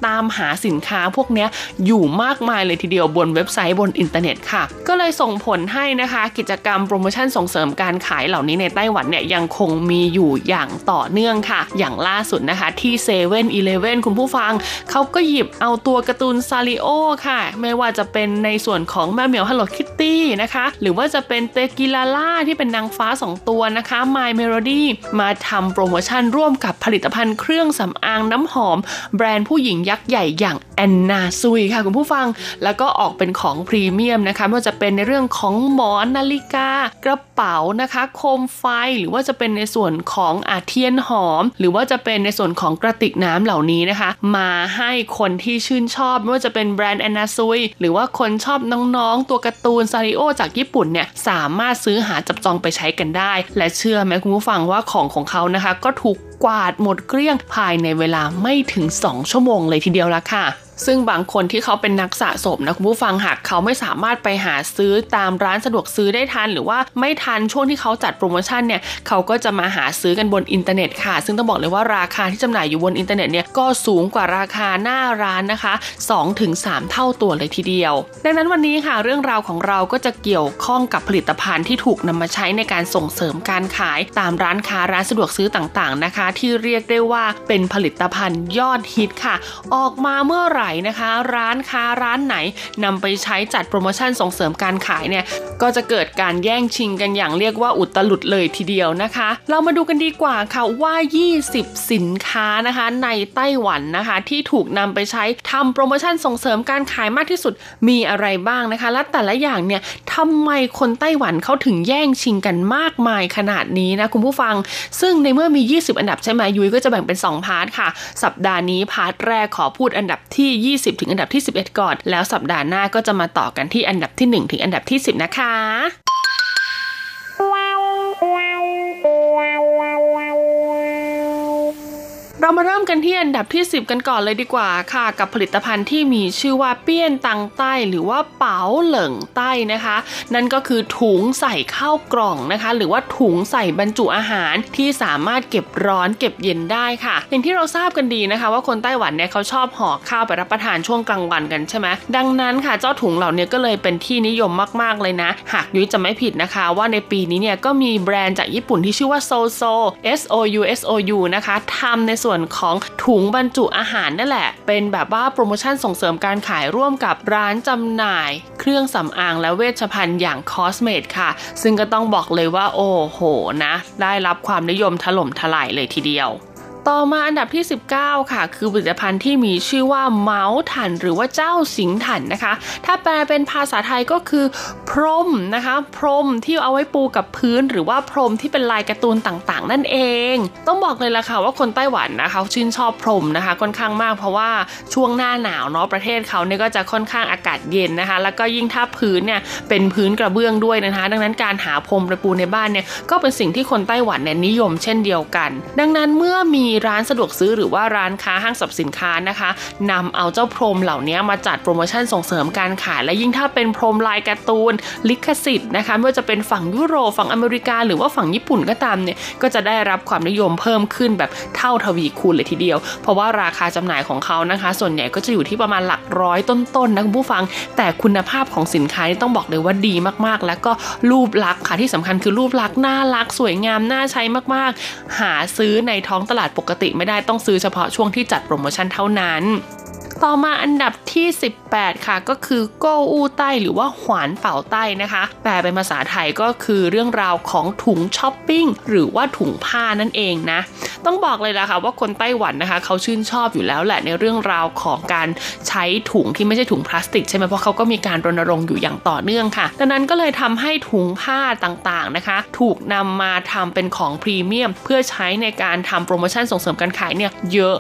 ตามหาสินค้าพวกนี้อยู่มากมายเลยทีเดียวบนเว็บไซต์บนอินเทอร์เน็ตค่ะ ก็เลยส่งผลให้นะคะกิจกรรมโปรโมชั่นส่งเสริมการขายเหล่านี้ในไต้หวันเนี่ยยังคงมีอยู่อย่างต่อเนื่องค่ะ อย่างล่าสุดนะคะที่เซเว่นอีเลฟเว่นคุณผู้ฟัง เขาก็หยิบเอาตัวการ์ตูนซานริโอค่ะ ไม่ว่าจะเป็นในส่วนของแม่เหมียวฮัลโหลคิตตี้นะคะ หรือว่าจะเป็นคิกิลาล่าที่เป็นนางฟ้า 2 ตัวนะคะ My Melody มาทำโปรโมชั่นร่วมกับผลิตภัณฑ์เครื่องสำอางน้ำหอม แบรนด์ผู้หญิงยักษ์ใหญ่อย่างแอนนาซุยค่ะคุณผู้ฟัง แล้วก็ออกเป็นของพรีเมียมนะคะไม่ว่าจะเป็นในเรื่องของหมอนนาฬิกากระเป๋านะคะ โคมไฟหรือว่าจะเป็นในส่วนของอาเทียนหอม หรือว่าจะเป็นในส่วนของกระติกน้ำเหล่านี้นะคะ มาให้คนที่ชื่นชอบไม่ว่าจะเป็นแบรนด์แอนนาซุยหรือว่าคนชอบน้องๆ ตัวการ์ตูนซาริโอจากญี่ปุ่นเนี่ยสามารถซื้อหาจับจองไปใช้กันได้ และเชื่อไหมคุณผู้ฟังว่าของของเขานะคะ ก็ถูกกวาดหมดเกลี้ยงภายในเวลาไม่ถึง 2 ชั่วโมงเลยทีเดียวละค่ะ ซึ่งบางคนที่เขาเป็นนักสะสมนะคุณผู้ฟังหากเขาไม่สามารถไปหาซื้อตามร้านสะดวกซื้อได้ทัน หรือว่าไม่ทันช่วงที่เขาจัดโปรโมชั่นเนี่ยเขาก็จะมาหาซื้อกันบนอินเทอร์เน็ตค่ะ ซึ่งต้องบอกเลยว่าราคาที่จำหน่ายอยู่บนอินเทอร์เน็ตเนี่ยก็สูงกว่าราคาหน้าร้านนะคะ 2-3 เท่าตัวเลยทีเดียว ดังนั้นวันนี้ค่ะเรื่องราวของเราก็จะเกี่ยวข้องกับผลิตภัณฑ์ที่ถูกนำมาใช้ในการส่งเสริมการขายตามร้านค้าร้านสะดวกซื้อต่างๆนะคะ ที่เรียกได้ว่าเป็นผลิตภัณฑ์ยอดฮิตค่ะ ออกมาเมื่อไหร่ร่นะคะ ร้านค้าร้านไหนนำไปใช้จัดโปรโมชั่นส่งเสริมการขายเนี่ยก็จะเกิดการแย่งชิงกันอย่างเรียกว่าอุตลุดเลยทีเดียวนะคะ เรามาดูกันดีกว่าค่ะว่า 20 สินค้านะคะ ในไต้หวันนะคะ ที่ถูกนำไปใช้ทำโปรโมชั่นส่งเสริมการขายมากที่สุดมีอะไรบ้างนะคะ และแต่ละอย่างเนี่ยทำไมคนไต้หวันเขาถึงแย่งชิงกันมากมายขนาดนี้นะคุณผู้ฟัง ซึ่งในเมื่อมี 20 อันดับใช่ไหมยุ้ยก็จะแบ่งเป็น 2 part ค่ะ สัปดาห์นี้ part แรกขอพูดอันดับที่20 ถึงอันดับที่ 11 ก่อน แล้วสัปดาห์หน้าก็จะมาต่อกันที่อันดับที่ 1 ถึงอันดับที่ 10 นะคะ เรามาเริ่มกันที่อันดับที่ 10 กันก่อนเลยดีกว่าค่ะ กับผลิตภัณฑ์ที่มีชื่อว่า便當袋 หรือว่า保冷袋นะคะ นั่นก็คือถุงใส่ข้าวกล่องนะคะ หรือว่าถุงใส่บรรจุอาหารที่สามารถเก็บร้อนเก็บเย็นได้ค่ะ อย่างที่เราทราบกันดีนะคะ ว่าคนไต้หวันเนี่ยเขาชอบห่อข้าวไปรับประทานช่วงกลางวันกันใช่ไหมดังนั้นค่ะเจ้าถุงเหล่านี้ก็เลยเป็นที่นิยมมากๆเลยนะ หากยุ้ยจะไม่ผิดนะคะ ว่าในปีนี้เนี่ยก็มีแบรนด์จากญี่ปุ่นที่ชื่อว่าโซโซ S O U S O U นะคะทำในส่วนของถุงบรรจุอาหารนั่นแหละ เป็นแบบว่าโปรโมชั่นส่งเสริมการขายร่วมกับร้านจำหน่าย เครื่องสำอางและเวชภัณฑ์อย่างคอสเมดค่ะ ซึ่งก็ต้องบอกเลยว่าโอ้โหนะ ได้รับความนิยมถล่มทลายเลยทีเดียว ต่อมาอันดับที่ 19 ค่ะ คือผลิตภัณฑ์ที่มีชื่อว่า毛毯หรือว่า造型毯นะคะ ถ้าแปลเป็นภาษาไทยก็คือ พรมนะคะ พรมที่เอาไว้ปูกับพื้น หรือว่าพรมที่เป็นลายการ์ตูนต่างๆ นั่นเอง ต้องบอกเลยล่ะค่ะว่าคนไต้หวันนะคะชื่นชอบพรมนะคะค่อนข้างมากเพราะว่าช่วงหน้าหนาวเนาะประเทศเขาเนี่ยก็จะค่อนข้างอากาศเย็นนะคะ แล้วก็ยิ่งถ้าพื้นเนี่ยเป็นพื้นกระเบื้องด้วยนะคะ ดังนั้นการหาพรมประปูในบ้านเนี่ยก็เป็นสิ่งที่คนไต้หวันเนี่ยนิยมเช่นเดียวกัน ดังนั้นเมื่อมีร้านสะดวกซื้อหรือว่าร้านค้าห้างสรรพสินค้านะคะนำเอาเจ้าพรมเหล่านี้มาจัดโปรโมชั่นส่งเสริมการขายและยิ่งถ้าเป็นพรมลายการ์ตูน ลิขสิทธิ์นะคะไม่ว่าจะเป็นฝั่งยุโรปฝั่งอเมริกา หรือว่าฝั่งญี่ปุ่นก็ตามเนี่ยก็จะได้รับความนิยมเพิ่มขึ้นแบบเท่าทวีคูณเลยทีเดียว เพราะว่าราคาจำหน่ายของเขานะคะ ส่วนใหญ่ก็จะอยู่ที่ประมาณหลักร้อยต้นๆนะคุณผู้ฟัง แต่คุณภาพของสินค้านี่ต้องบอกเลยว่าดีมากๆ แล้วก็รูปลักษณ์ค่ะที่สำคัญคือรูปลักษณ์น่ารักสวยงามน่าใช้มากๆ หาซื้อในท้องตลาดปกกติไม่ได้ต้องซื้อเฉพาะช่วงที่จัดโปรโมชั่นเท่านั้น ต่อมาอันดับที่ 18 ค่ะก็คือโกอูใต้หรือว่าหวานเป่าใต้นะคะ แปลเป็นภาษาไทยก็คือเรื่องราวของถุงช้อปปิ้งหรือว่าถุงผ้านั่นเองนะ ต้องบอกเลยละค่ะว่าคนไต้หวันนะคะ เขาชื่นชอบอยู่แล้วแหละในเรื่องราวของการใช้ถุงที่ไม่ใช่ถุงพลาสติกใช่ไหมเพราะเขาก็มีการรณรงค์อยู่อย่างต่อเนื่องค่ะ ดังนั้นก็เลยทำให้ถุงผ้าต่างๆนะคะ ถูกนำมาทำเป็นของพรีเมียม เพื่อใช้ในการทำโปรโมชั่นส่งเสริมการขายเนี่ยเยอะ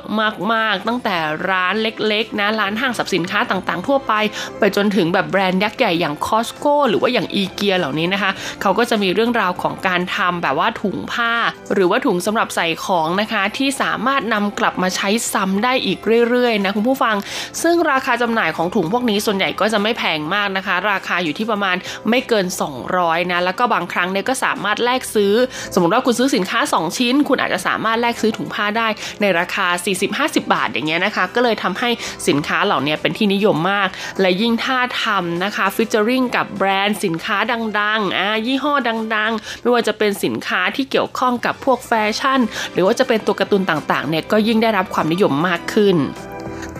มากๆ ตั้งแต่ร้านเล็กๆนะร้านห้างสรรพสินค้าต่างๆ ทั่วไป ไปจนถึงแบบแบรนด์ยักษ์ใหญ่อย่างคอสโก้หรือว่าอย่างอีเกียเหล่านี้นะคะเขาก็จะมีเรื่องราวของการทำแบบว่าถุงผ้า หรือว่าถุงสำหรับใส่ของนะคะที่สามารถนำกลับมาใช้ซ้ำได้อีกเรื่อยๆนะคุณผู้ฟัง ซึ่งราคาจำหน่ายของถุงพวกนี้ส่วนใหญ่ก็จะไม่แพงมากนะคะ ราคาอยู่ที่ประมาณไม่เกิน 200นะแล้วก็บางครั้งเนี่ยก็สามารถแลกซื้อ สมมติว่าคุณซื้อสินค้า 2 ชิ้น คุณอาจจะสามารถแลกซื้อถุงผ้าได้ในราคา 40-50 บาทอย่างเงี้ยนะคะ ก็เลยทำให้สินค้าเหล่านี้เป็นที่นิยมมาก และยิ่งถ้าทำนะคะ featuring กับแบรนด์สินค้าดังๆอ่ายี่ห้อดัง ๆ ไม่ว่าจะเป็นสินค้าที่เกี่ยวข้องกับพวกแฟชั่น หรือว่าจะเป็นตัวการ์ตูนต่างๆเนี่ยก็ยิ่งได้รับความนิยมมากขึ้น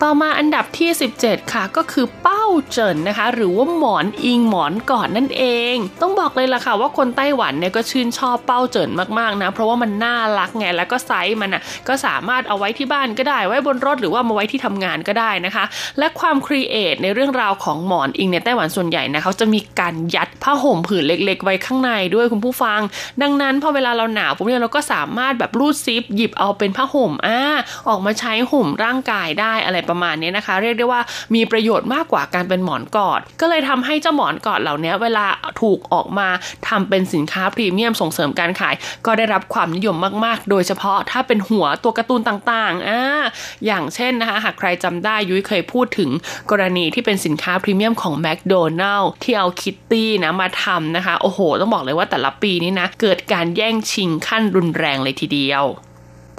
ต่อมาอันดับที่ 17 ค่ะก็คือ抱枕นะคะ หรือว่าหมอนอิงหมอนกอดนั่นเอง ต้องบอกเลยล่ะค่ะว่าคนไต้หวันเนี่ยก็ชื่นชอบ抱枕มากๆนะเพราะว่ามันน่ารักไงแล้วก็ไซส์มันอะก็สามารถเอาไว้ที่บ้านก็ได้ ไว้บนรถหรือว่ามาไว้ที่ทำงานก็ได้นะคะ และความ create ในเรื่องราวของหมอนอิงในไต้หวันส่วนใหญ่นะเขาจะมีการยัดผ้าห่มผืนเล็ก ๆ ไว้ข้างในด้วยคุณผู้ฟัง ดังนั้นพอเวลาเราหนาวปุ๊บเนี่ยเราก็สามารถแบบรูดซิปหยิบเอาเป็นผ้าห่มอ่าออกมาใช้ห่มร่างกายได้อะไรประมาณนี้นะคะ เรียกได้ว่ามีประโยชน์มากกว่าการเป็นหมอนกอด ก็เลยทำให้เจ้าหมอนกอดเหล่านี้เวลาถูกออกมาทำเป็นสินค้าพรีเมียมส่งเสริมการขาย ก็ได้รับความนิยมมากๆ โดยเฉพาะถ้าเป็นหัวตัวการ์ตูนต่างๆอ่าอย่างเช่นนะคะหากใครจำได้ยุ้ยเคยพูดถึงกรณีที่เป็นสินค้าพรีเมียมของแมคโดนัลล์ที่เอาคิตตี้นะมาทำนะคะ โอ้โห ต้องบอกเลยว่าแต่ละปีนี้นะ เกิดการแย่งชิงขั้นรุนแรงเลยทีเดียว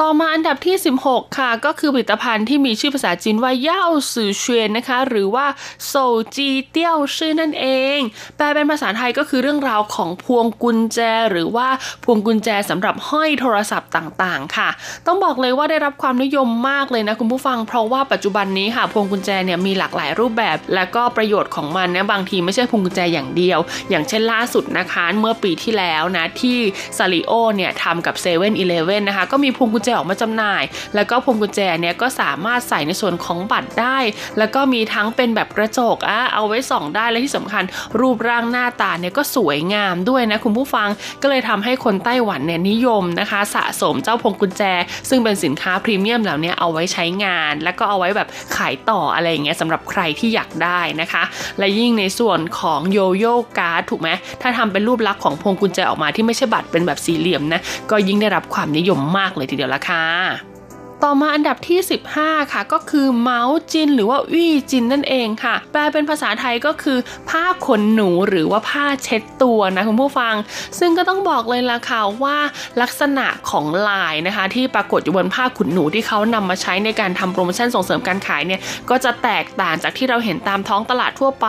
ต่อมาอันดับที่ 16 ค่ะ ก็คือผลิตภัณฑ์ที่มีชื่อภาษาจีนว่าเย่าสื่อเชวนนะคะ หรือว่าโซจีเตี้ยวชื่อนั่นเอง แปลเป็นภาษาไทยก็คือเรื่องราวของพวงกุญแจ หรือว่าพวงกุญแจสำหรับห้อยโทรศัพท์ต่างๆ ค่ะ ต้องบอกเลยว่าได้รับความนิยมมากเลยนะคุณผู้ฟัง เพราะว่าปัจจุบันนี้ค่ะ พวงกุญแจเนี่ยมีหลากหลายรูปแบบ และก็ประโยชน์ของมันเนี่ยบางทีไม่ใช่พวงกุญแจอย่างเดียว อย่างเช่นล่าสุดนะคะ เมื่อปีที่แล้วนะที่ซาริโอเนี่ยทำกับ7 e เ e ่ e อนะคะก็มีพวงกุญแจออกมาจำหน่าย แล้วก็พวงกุญแจเนี่ยก็สามารถใส่ในส่วนของบัตรได้ แล้วก็มีทั้งเป็นแบบกระจกอะเอาไว้ส่องได้และที่สำคัญ รูปร่างหน้าตาเนี่ยก็สวยงามด้วยนะคุณผู้ฟังก็เลยทำให้คนไต้หวันเนี่ยนิยมนะคะ สะสมเจ้าพวงกุญแจ ซึ่งเป็นสินค้าพรีเมียมเหล่านี้เอาไว้ใช้งาน แล้วก็เอาไว้แบบขายต่ออะไรอย่างเงี้ยสำหรับใครที่อยากได้นะคะ และยิ่งในส่วนของโยโย่การ์ดถูกไหมถ้าทำเป็นรูปลักษณ์ของพวงกุญแจออกมาที่ไม่ใช่บัตรเป็นแบบสี่เหลี่ยมนะก็ยิ่งได้รับความนิยมมากเลยทีเดียวละค่ะ ต่อมาอันดับที่ 15 ค่ะ ก็คือเมาส์จิน หรือว่าวี่จินนั่นเองค่ะ แปลเป็นภาษาไทยก็คือ ผ้าขนหนูหรือว่าผ้าเช็ดตัวนะคุณผู้ฟัง ซึ่งก็ต้องบอกเลยละค่ะว่าลักษณะของลายนะคะที่ปรากฏอยู่บนผ้าขนหนูที่เขานำมาใช้ในการทำโปรโมชั่นส่งเสริมการขายเนี่ยก็จะแตกต่างจากที่เราเห็นตามท้องตลาดทั่วไป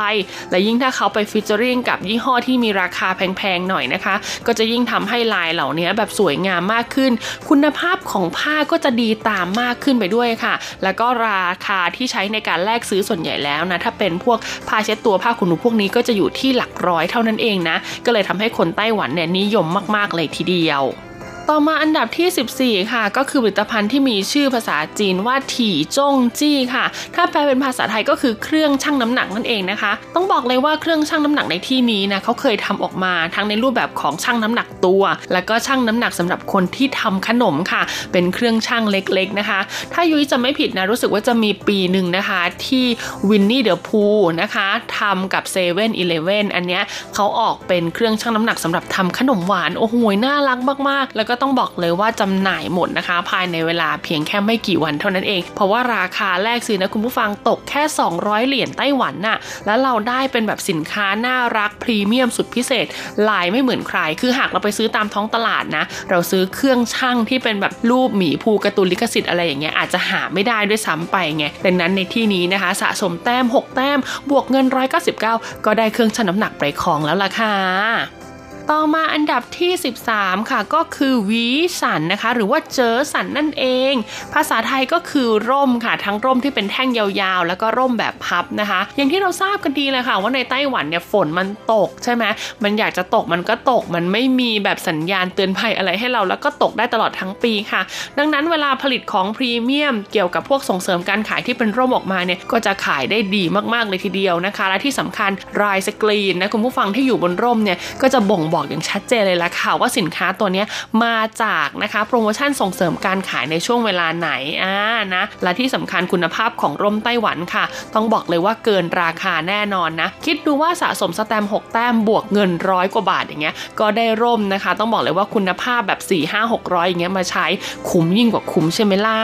และยิ่งถ้าเขาไปฟิชเจอริงกับยี่ห้อที่มีราคาแพงๆหน่อยนะคะ ก็จะยิ่งทำให้ลายเหล่านี้แบบสวยงามมากขึ้น คุณภาพของผ้าก็จะดีตามามมากขึ้นไปด้วยค่ะ แล้วก็ราคาที่ใช้ในการแลกซื้อส่วนใหญ่แล้วนะ ถ้าเป็นพวกผ้าเช็ดตัวผ้าขนหนูพวกนี้ก็จะอยู่ที่หลักร้อยเท่านั้นเองนะ ก็เลยทำให้คนไต้หวันเนี่ยนิยมมาก ๆ เลยทีเดียว ต่อมาอันดับที่ 14 ค่ะ ก็คือผลิตภัณฑ์ที่มีชื่อภาษาจีนว่าถี่จงจี้ค่ะ ถ้าแปลเป็นภาษาไทยก็คือเครื่องชั่งน้ำหนักนั่นเองนะคะ ต้องบอกเลยว่าเครื่องชั่งน้ำหนักในที่นี้นะเขาเคยทำออกมาทั้งในรูปแบบของชั่งน้ำหนักตัว แล้วก็ชั่งน้ำหนักสำหรับคนที่ทำขนมค่ะ เป็นเครื่องชั่งเล็กๆนะคะ ถ้ายุ้ยจะไม่ผิดนะรู้สึกว่าจะมีปีหนึ่งนะคะที่วินนี่เดอะพูนะคะทำกับเซเว่นอีเลฟเว่นอันเนี้ยเขาออกเป็นเครื่องชั่งน้ำหนักสำหรับทำขนมหวานโอ้โหน่ารักมากๆ แล้วก็ต้องบอกเลยว่าจำหน่ายหมดนะคะ ภายในเวลาเพียงแค่ไม่กี่วันเท่านั้นเอง เพราะว่าราคาแรกซื้อนะคุณผู้ฟังตกแค่ 200 เหรียญไต้หวันน่ะแล้วเราได้เป็นแบบสินค้าน่ารักพรีเมียมสุดพิเศษ ลายไม่เหมือนใคร คือหากเราไปซื้อตามท้องตลาดนะ เราซื้อเครื่องช่างที่เป็นแบบรูปหมีภูการ์ตูนลิขสิทธิ์อะไรอย่างเงี้ยอาจจะหาไม่ได้ด้วยซ้ำไปไงดังนั้นในที่นี้นะคะ สะสมแต้ม 6 แต้ม บวกเงิน 199 ก็ได้เครื่องชั่งน้ำหนักไปครองแล้วล่ะค่ะ ต่อมาอันดับที่ 13 ค่ะก็คือวีสันนะคะ หรือว่าเจอสันนั่นเอง ภาษาไทยก็คือร่มค่ะ ทั้งร่มที่เป็นแท่งยาวๆ แล้วก็ร่มแบบพับนะคะ อย่างที่เราทราบกันดีเลยค่ะ ว่าในไต้หวันเนี่ยฝนมันตกใช่ไหมมันอยากจะตกมันก็ตกมันไม่มีแบบสัญญาณเตือนภัยอะไรให้เราแล้วก็ตกได้ตลอดทั้งปีค่ะ ดังนั้นเวลาผลิตของพรีเมียม เกี่ยวกับพวกส่งเสริมการขายที่เป็นร่มออกมาเนี่ยก็จะขายได้ดีมากๆเลยทีเดียวนะคะ และที่สำคัญรายสกรีนนะคุณผู้ฟังที่อยู่บนร่มเนี่ยก็จะบ่งบอกอย่างชัดเจนเลยละค่ะว่าสินค้าตัวนี้มาจากนะคะโปรโมชั่นส่งเสริมการขายในช่วงเวลาไหนอ่านะและที่สำคัญคุณภาพของร่มไต้หวันค่ะ ต้องบอกเลยว่าเกินราคาแน่นอนนะ คิดดูว่าสะสมแสตมป์ 6 แต้มบวกเงินร้อยกว่าบาทอย่างเงี้ยก็ได้ร่มนะคะ ต้องบอกเลยว่าคุณภาพแบบ 4 5 600อย่างเงี้ยมาใช้คุ้มยิ่งกว่าคุ้มใช่ไหมล่ะ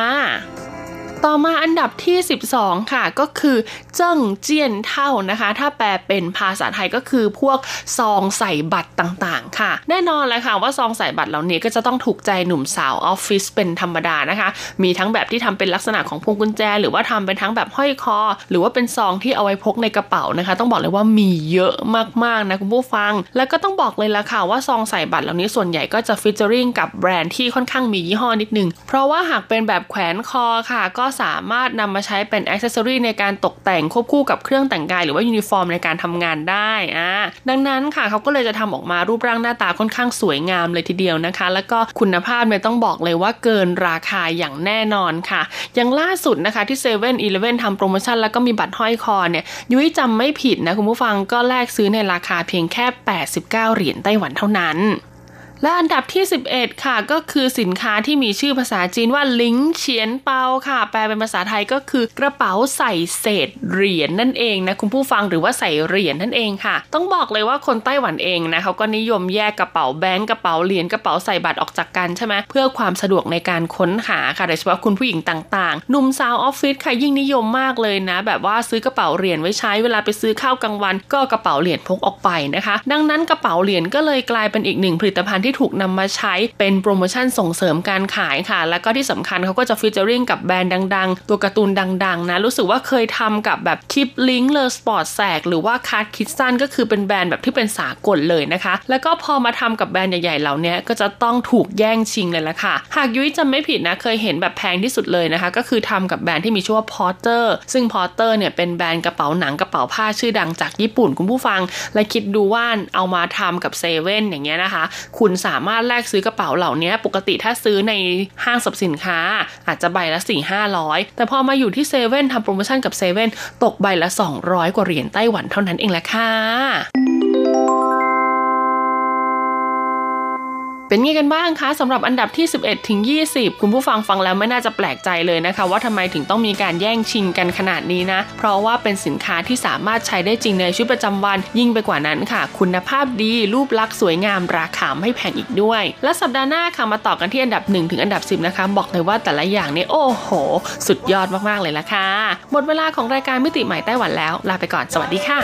ต่อมาอันดับที่ 12 ค่ะ ก็คือ證件套นะคะ ถ้าแปลเป็นภาษาไทยก็คือพวกซองใส่บัตรต่างๆ ค่ะ แน่นอนเลยค่ะว่าซองใส่บัตรเหล่านี้ก็จะต้องถูกใจหนุ่มสาวออฟฟิศเป็นธรรมดานะคะ มีทั้งแบบที่ทำเป็นลักษณะของพวงกุญแจ หรือว่าทำเป็นทั้งแบบห้อยคอ หรือว่าเป็นซองที่เอาไว้พกในกระเป๋านะคะ ต้องบอกเลยว่ามีเยอะมากๆนะคุณผู้ฟัง แล้วก็ต้องบอกเลยละค่ะว่าซองใส่บัตรเหล่านี้ส่วนใหญ่ก็จะ featuring กับแบรนด์ที่ค่อนข้างมียี่ห้อนิดนึงเพราะว่าหากเป็นแบบแขวนคอค่ะก็สามารถนำมาใช้เป็น accessory ในการตกแต่งควบคู่กับเครื่องแต่งกาย หรือว่ายูนิฟอร์มในการทำงานได้อ่าดังนั้นค่ะเขาก็เลยจะทำออกมารูปร่างหน้าตาค่อนข้างสวยงามเลยทีเดียวนะคะ แล้วก็คุณภาพเนี่ยต้องบอกเลยว่าเกินราคาอย่างแน่นอนค่ะ อย่างล่าสุดนะคะที่เซเว่นอีเลฟเว่นทำโปรโมชั่นแล้วก็มีบัตรห้อยคอเนี่ยยุ้ยจำไม่ผิดนะคุณผู้ฟังก็แลกซื้อในราคาเพียงแค่ 89 เหรียญไต้หวันเท่านั้น และอันดับที่ 11 ค่ะก็คือสินค้าที่มีชื่อภาษาจีนว่า零錢包ค่ะ แปลเป็นภาษาไทยก็คือกระเป๋าใส่เศษเหรียญนั่นเองนะคุณผู้ฟังหรือว่าใส่เหรียญนั่นเองค่ะ ต้องบอกเลยว่าคนไต้หวันเองนะเขาก็นิยมแยกกระเป๋าแบงก์กระเป๋าเหรียญกระเป๋าใส่บัตรออกจากกันใช่ไหมเพื่อความสะดวกในการค้นหาค่ะโดยเฉพาะคุณผู้หญิงต่างๆหนุ่มสาวออฟฟิศค่ะยิ่งนิยมมากเลยนะ แบบว่าซื้อกระเป๋าเหรียญไว้ใช้เวลาไปซื้อข้าวกลางวัน ก็กระเป๋าเหรียญพกออกไปนะคะ ดังนั้นกระเป๋าเหรียญก็เลยกลายเป็นอีกหนึ่งผลิตภัณฑ์ที่ถูกนำมาใช้เป็นโปรโมชั่นส่งเสริมการขายค่ะ แล้วก็ที่สำคัญเขาก็จะ featuring กับแบรนด์ดัง ๆ ตัวการ์ตูนดัง ๆ นะ รู้สึกว่าเคยทำกับแบบ Kipling LeSportsac หรือว่า Cath Kidston ก็คือเป็นแบรนด์แบบที่เป็นสากลเลยนะคะ แล้วก็พอมาทำกับแบรนด์ใหญ่ๆเหล่านี้ก็จะต้องถูกแย่งชิงเลยละค่ะ หากยุ้ยจำไม่ผิดนะเคยเห็นแบบแพงที่สุดเลยนะคะ ก็คือทำกับแบรนด์ที่มีชื่อว่า Porter ซึ่ง Porter เนี่ยเป็นแบรนด์กระเป๋าหนังกระเป๋าผ้าชื่อดังจากญี่ปุ่นคุณผู้ฟัง และคิดดูว่าเอามาทำกับเซเว่นอย่างเงี้ยนะคะ คุณสามารถแลกซื้อกระเป๋าเหล่านี้ปกติถ้าซื้อในห้างสรรพสินค้า อาจจะใบละ 4 500 แต่พอมาอยู่ที่เซเว่นทำโปรโมชั่นกับเซเว่นตกใบละ 200 กว่าเหรียญไต้หวันเท่านั้นเองแหละค่ะ เป็นไงกันบ้างคะสำหรับอันดับที่ 11 ถึง 20 คุณผู้ฟังฟังแล้วไม่น่าจะแปลกใจเลยนะคะ ว่าทำไมถึงต้องมีการแย่งชิงกันขนาดนี้นะ เพราะว่าเป็นสินค้าที่สามารถใช้ได้จริงในชีวิตประจำวัน ยิ่งไปกว่านั้นค่ะ คุณภาพดีรูปลักษณ์สวยงามราคาไม่แพงอีกด้วย และสัปดาห์หน้าค่ะมาต่อกันที่อันดับ 1 ถึงอันดับ 10 นะคะ บอกเลยว่าแต่ละอย่างนี่โอ้โห สุดยอดมากๆเลยละค่ะหมดเวลาของรายการมิติใหม่ไต้หวันแล้วลาไปก่อนสวัสดีค่ะ